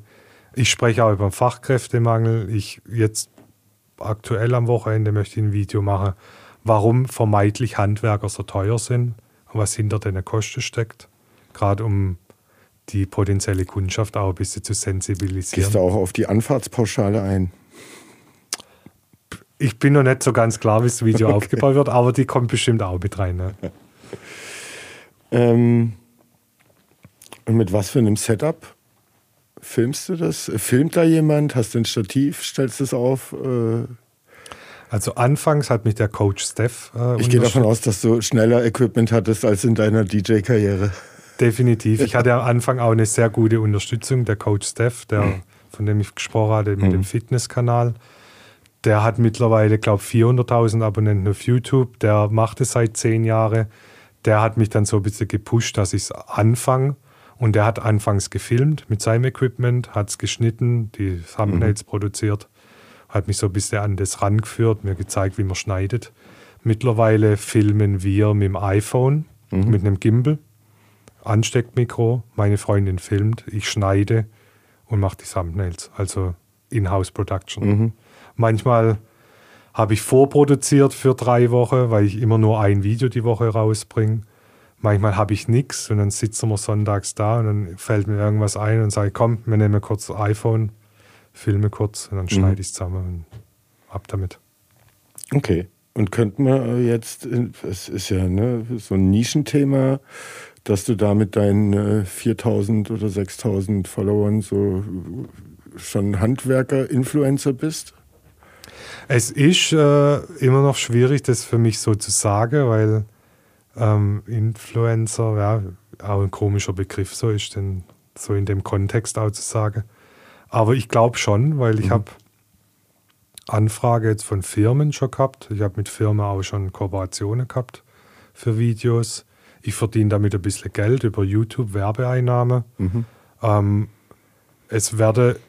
Speaker 2: Ich spreche auch über den Fachkräftemangel. Ich jetzt aktuell am Wochenende möchte ich ein Video machen, warum vermeintlich Handwerker so teuer sind und was hinter den Kosten steckt. Gerade um die potenzielle Kundschaft auch ein bisschen zu sensibilisieren.
Speaker 1: Gehst du auch auf die Anfahrtspauschale ein?
Speaker 2: Ich bin noch nicht so ganz klar, wie das Video aufgebaut wird, aber die kommt bestimmt auch mit rein. Ne?
Speaker 1: Ähm, und mit was für einem Setup filmst du das? Filmt da jemand? Hast du ein Stativ? Stellst du es auf? Äh
Speaker 2: also anfangs hat mich der Coach Steph.
Speaker 1: Äh, ich gehe davon aus, dass du schneller Equipment hattest als in deiner DJ-Karriere.
Speaker 2: Definitiv. Ich hatte am Anfang auch eine sehr gute Unterstützung. Der Coach Steph, der, mhm. von dem ich gesprochen hatte, mit mhm. dem Fitnesskanal. Der hat mittlerweile, glaube ich, 400.000 Abonnenten auf YouTube. Der macht es seit zehn Jahren. Der hat mich dann so ein bisschen gepusht, dass ich es anfange. Und der hat anfangs gefilmt mit seinem Equipment, hat es geschnitten, die Thumbnails mhm. produziert, hat mich so ein bisschen an das rangeführt, mir gezeigt, wie man schneidet. Mittlerweile filmen wir mit dem iPhone, mhm. mit einem Gimbal, Ansteckmikro, meine Freundin filmt, ich schneide und mache die Thumbnails, also In-house Production. Mhm. Manchmal habe ich vorproduziert für drei Wochen, weil ich immer nur ein Video die Woche rausbringe. Manchmal habe ich nichts und dann sitzen wir sonntags da und dann fällt mir irgendwas ein und sage, komm, wir nehmen kurz das iPhone, filme kurz und dann schneide mhm. ich es zusammen und ab damit.
Speaker 1: Okay. Und könnten wir jetzt, es ist ja ne, so ein Nischenthema, dass du da mit deinen 4000 oder 6000 Followern so schon Handwerker, Influencer bist?
Speaker 2: Es ist äh, immer noch schwierig, das für mich so zu sagen, weil ähm, Influencer, ja, auch ein komischer Begriff so ist, denn so in dem Kontext auch zu sagen. Aber ich glaube schon, weil ich mhm. habe Anfrage jetzt von Firmen schon gehabt. Ich habe mit Firmen auch schon Kooperationen gehabt für Videos. Ich verdiene damit ein bisschen Geld über YouTube-Werbeeinnahmen. Mhm. Ähm, es werde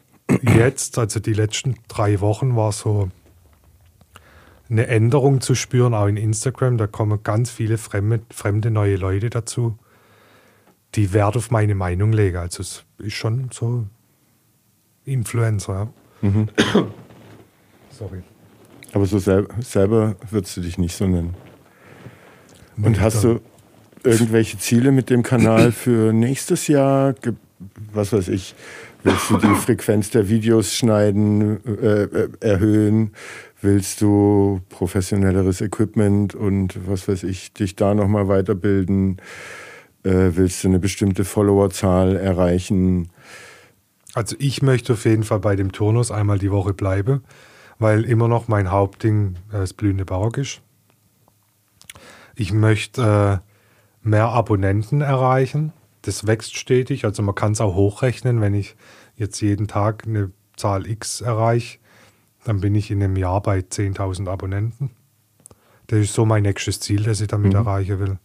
Speaker 2: jetzt, also die letzten drei Wochen war so eine Änderung zu spüren, auch in Instagram. Da kommen ganz viele fremde, fremde neue Leute dazu, die Wert auf meine Meinung legen. Also es ist schon so Influencer. Ja. Mhm.
Speaker 1: Sorry. Aber so sel selber würdest du dich nicht so nennen. Und hast du irgendwelche Ziele mit dem Kanal für nächstes Jahr? Was weiß ich, willst du die Frequenz der Videos schneiden, äh, äh erhöhen? Willst du professionelleres Equipment und was weiß ich, dich da nochmal weiterbilden? Äh, willst du eine bestimmte Followerzahl erreichen?
Speaker 2: Also ich möchte auf jeden Fall bei dem Turnus einmal die Woche bleiben, weil immer noch mein Hauptding äh, das blühende Barock ist. Ich möchte äh, mehr Abonnenten erreichen. Das wächst stetig. Also man kann es auch hochrechnen, wenn ich jetzt jeden Tag eine Zahl X erreiche, dann bin ich in einem Jahr bei 10.000 Abonnenten. Das ist so mein nächstes Ziel, das ich damit mhm. erreichen will.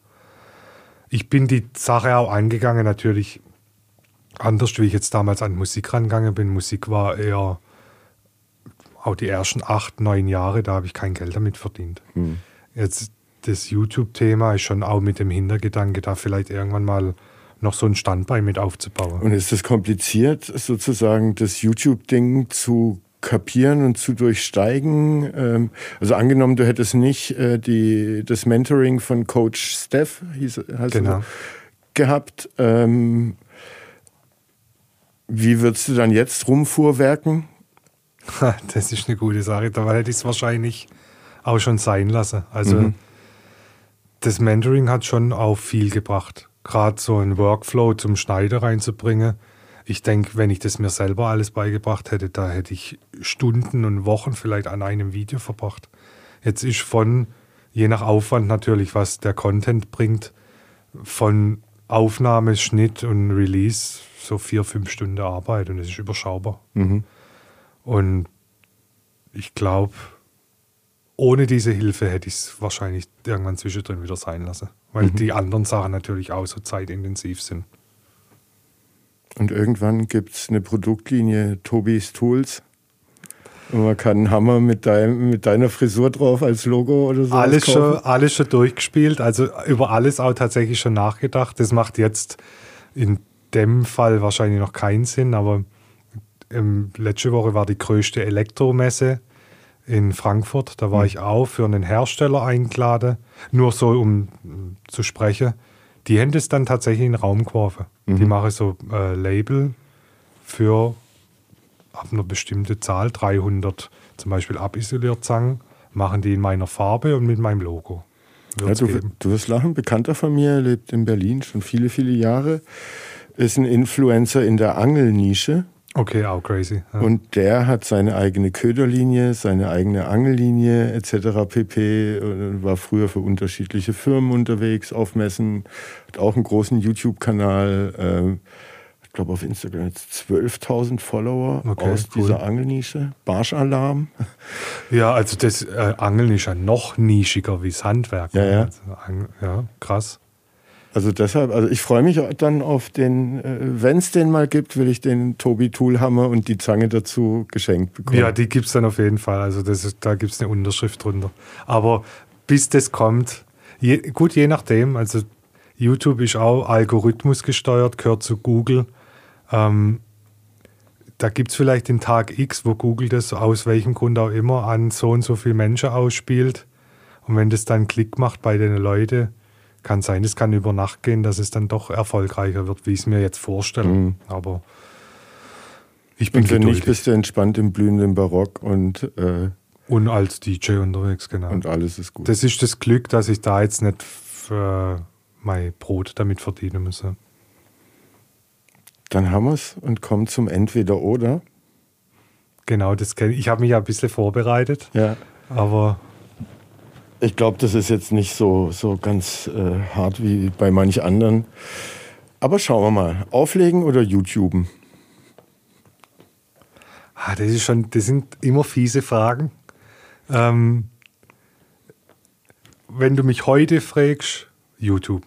Speaker 2: Ich bin die Sache auch angegangen, natürlich anders, wie ich jetzt damals an Musik rangegangen bin. Musik war eher auch die ersten acht, neun Jahre, da habe ich kein Geld damit verdient. Mhm. Jetzt das YouTube-Thema ist schon auch mit dem Hintergedanke, da vielleicht irgendwann mal noch so ein Standbein mit aufzubauen.
Speaker 1: Und ist es kompliziert, sozusagen das YouTube-Ding zu kapieren und zu durchsteigen. Ähm, also angenommen, du hättest nicht äh, die, das Mentoring von Coach Steph hieß, genau. gehabt. Ähm, wie würdest du dann jetzt rumfuhrwerken?
Speaker 2: Das ist eine gute Sache. Da hätte ich es wahrscheinlich auch schon sein lassen. Also mhm. das Mentoring hat schon auch viel gebracht. Gerade so einen Workflow zum Schneider reinzubringen ich denke, wenn ich das mir selber alles beigebracht hätte, da hätte ich Stunden und Wochen vielleicht an einem Video verbracht. Jetzt ist von, je nach Aufwand natürlich, was der Content bringt, von Aufnahme, Schnitt und Release so vier, fünf Stunden Arbeit und es ist überschaubar. Mhm. Und ich glaube, ohne diese Hilfe hätte ich es wahrscheinlich irgendwann zwischendrin wieder sein lassen, weil mhm. die anderen Sachen natürlich auch so zeitintensiv sind.
Speaker 1: Und irgendwann gibt es eine Produktlinie Tobis Tools. Und man kann einen Hammer mit, dein, mit deiner Frisur drauf als Logo oder so.
Speaker 2: Alles schon, alles schon durchgespielt, also über alles auch tatsächlich schon nachgedacht. Das macht jetzt in dem Fall wahrscheinlich noch keinen Sinn, aber ähm, letzte Woche war die größte Elektromesse in Frankfurt. Da war mhm. ich auch für einen Hersteller eingeladen, nur so um zu sprechen. Die haben das dann tatsächlich in den Raum geworfen. Mhm. Die machen so äh, Label für ab einer bestimmten Zahl, 300 zum Beispiel abisoliert Zangen, machen die in meiner Farbe und mit meinem Logo.
Speaker 1: Ja, du, du wirst lachen, Bekannter von mir lebt in Berlin schon viele, viele Jahre, ist ein Influencer in der Angelnische.
Speaker 2: Okay, auch crazy.
Speaker 1: Ja. Und der hat seine eigene Köderlinie, seine eigene Angellinie etc. pp. War früher für unterschiedliche Firmen unterwegs, auf Messen, hat auch einen großen YouTube-Kanal. Äh, ich glaube auf Instagram jetzt 12.000 Follower okay, aus cool. dieser Angelnische. Barschalarm.
Speaker 2: Ja, also das äh, Angeln ist ja noch nischiger wie das Handwerk.
Speaker 1: Ja, ja.
Speaker 2: Also, ja krass.
Speaker 1: Also deshalb, also ich freue mich dann auf den, äh, wenn es den mal gibt, will ich den Tobi Toolhammer und die Zange dazu geschenkt bekommen.
Speaker 2: Ja, die gibt es dann auf jeden Fall. Also das ist, da gibt es eine Unterschrift drunter. Aber bis das kommt, je, gut, je nachdem, also YouTube ist auch Algorithmus gesteuert, gehört zu Google. Ähm, da gibt es vielleicht den Tag X, wo Google das aus welchem Grund auch immer an so und so viele Menschen ausspielt. Und wenn das dann Klick macht bei den Leuten, kann sein, es kann über Nacht gehen, dass es dann doch erfolgreicher wird, wie ich es mir jetzt vorstelle. Mhm. Aber ich bin
Speaker 1: und wenn geduldig. nicht, bist du entspannt im blühenden Barock und äh
Speaker 2: und als DJ unterwegs, genau.
Speaker 1: Und alles ist gut.
Speaker 2: Das ist das Glück, dass ich da jetzt nicht für mein Brot damit verdienen muss.
Speaker 1: Dann haben wir es und kommen zum Entweder-Oder.
Speaker 2: Genau, das kenne ich. Ich habe mich ja ein bisschen vorbereitet.
Speaker 1: Ja.
Speaker 2: Aber
Speaker 1: ich glaube, das ist jetzt nicht so, so ganz äh, hart wie bei manch anderen. Aber schauen wir mal. Auflegen oder YouTuben?
Speaker 2: Ah, das, ist schon, das sind immer fiese Fragen. Ähm, wenn du mich heute fragst, YouTube.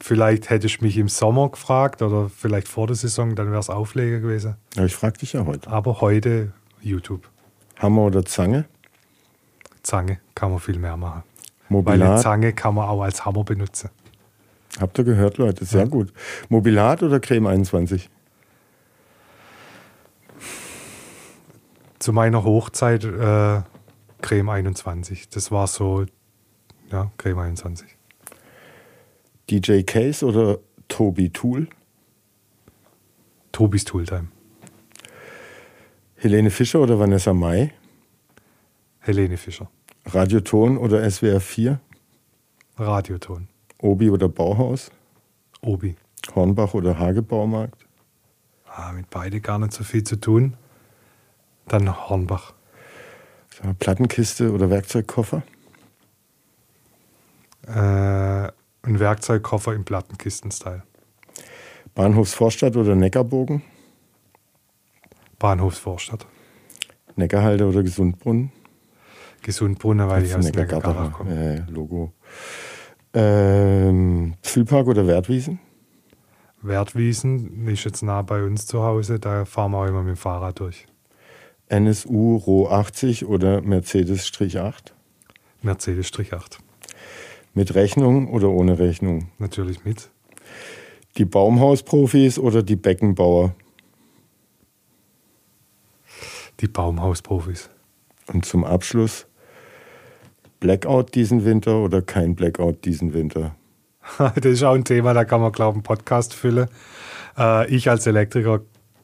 Speaker 2: Vielleicht hättest du mich im Sommer gefragt oder vielleicht vor der Saison, dann wäre es Aufleger gewesen.
Speaker 1: Ja, ich frage dich ja heute.
Speaker 2: Aber heute YouTube.
Speaker 1: Hammer oder Zange?
Speaker 2: Zange kann man viel mehr machen.
Speaker 1: Mobilat.
Speaker 2: Weil eine Zange kann man auch als Hammer benutzen.
Speaker 1: Habt ihr gehört, Leute? Sehr ja. gut. Mobilat oder Creme 21?
Speaker 2: Zu meiner Hochzeit äh, Creme 21. Das war so, ja, Creme 21.
Speaker 1: DJ Case oder Tobi Tool?
Speaker 2: Tobis Tooltime.
Speaker 1: Helene Fischer oder Vanessa Mai?
Speaker 2: Helene Fischer.
Speaker 1: Radioton oder SWR 4?
Speaker 2: Radioton.
Speaker 1: Obi oder Bauhaus?
Speaker 2: Obi.
Speaker 1: Hornbach oder Hagebaumarkt?
Speaker 2: Ah, mit beide gar nicht so viel zu tun. Dann Hornbach.
Speaker 1: Plattenkiste oder Werkzeugkoffer?
Speaker 2: Äh, ein Werkzeugkoffer im Plattenkisten-Style.
Speaker 1: Bahnhofsvorstadt oder Neckarbogen?
Speaker 2: Bahnhofsvorstadt.
Speaker 1: Neckarhalde oder Gesundbrunnen?
Speaker 2: Gesundbrunner, weil ich aus Neckargarten
Speaker 1: komme. Äh, Logo. Ähm, Füllpark oder Wertwiesen?
Speaker 2: Wertwiesen ist jetzt nah bei uns zu Hause, da fahren wir auch immer mit dem Fahrrad durch.
Speaker 1: NSU Ro 80 oder Mercedes-8?
Speaker 2: Mercedes-8.
Speaker 1: Mit Rechnung oder ohne Rechnung?
Speaker 2: Natürlich mit.
Speaker 1: Die Baumhausprofis oder die Beckenbauer?
Speaker 2: Die Baumhausprofis.
Speaker 1: Und zum Abschluss Blackout diesen Winter oder kein Blackout diesen Winter?
Speaker 2: das ist auch ein Thema, da kann man, glaube ich, einen Podcast füllen. Äh, ich als Elektriker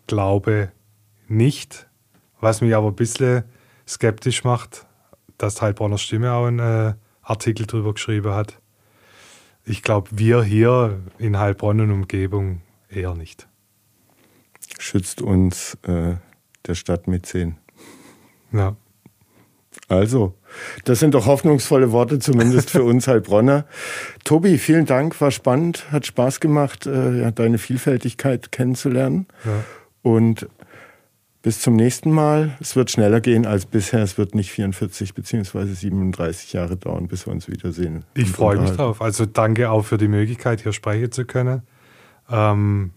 Speaker 2: glaube nicht. Was mich aber ein bisschen skeptisch macht, dass Heilbronner Stimme auch einen äh, Artikel darüber geschrieben hat. Ich glaube, wir hier in Heilbronn und Umgebung eher nicht.
Speaker 1: Schützt uns äh, der Stadt mit 10.
Speaker 2: Ja.
Speaker 1: Also, das sind doch hoffnungsvolle Worte, zumindest für uns Heilbronner. Tobi, vielen Dank, war spannend, hat Spaß gemacht, äh, deine Vielfältigkeit kennenzulernen.
Speaker 2: Ja.
Speaker 1: Und bis zum nächsten Mal. Es wird schneller gehen als bisher. Es wird nicht 44 bzw. 37 Jahre dauern, bis wir uns wiedersehen.
Speaker 2: Ich freue mich drauf. Also danke auch für die Möglichkeit, hier sprechen zu können. Ähm,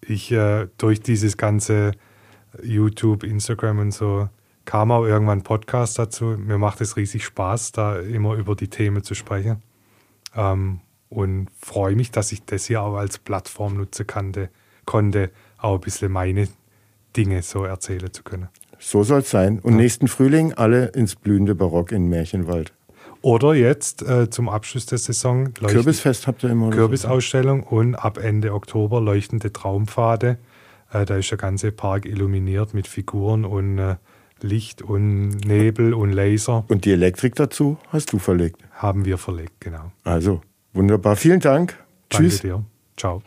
Speaker 2: ich äh, durch dieses ganze YouTube, Instagram und so kam auch irgendwann ein Podcast dazu. Mir macht es riesig Spaß, da immer über die Themen zu sprechen. Ähm, und freue mich, dass ich das hier auch als Plattform nutzen konnte, konnte auch ein bisschen meine Dinge so erzählen zu können.
Speaker 1: So soll es sein. Und ja. nächsten Frühling alle ins blühende Barock in Märchenwald.
Speaker 2: Oder jetzt äh, zum Abschluss der Saison
Speaker 1: Kürbisfest habt ihr immer.
Speaker 2: Kürbisausstellung so. und ab Ende Oktober leuchtende Traumpfade. Äh, da ist der ganze Park illuminiert mit Figuren und äh, Licht und Nebel und Laser.
Speaker 1: Und die Elektrik dazu hast du verlegt?
Speaker 2: Haben wir verlegt, genau.
Speaker 1: Also, wunderbar. Vielen Dank.
Speaker 2: Danke Tschüss. dir. Ciao.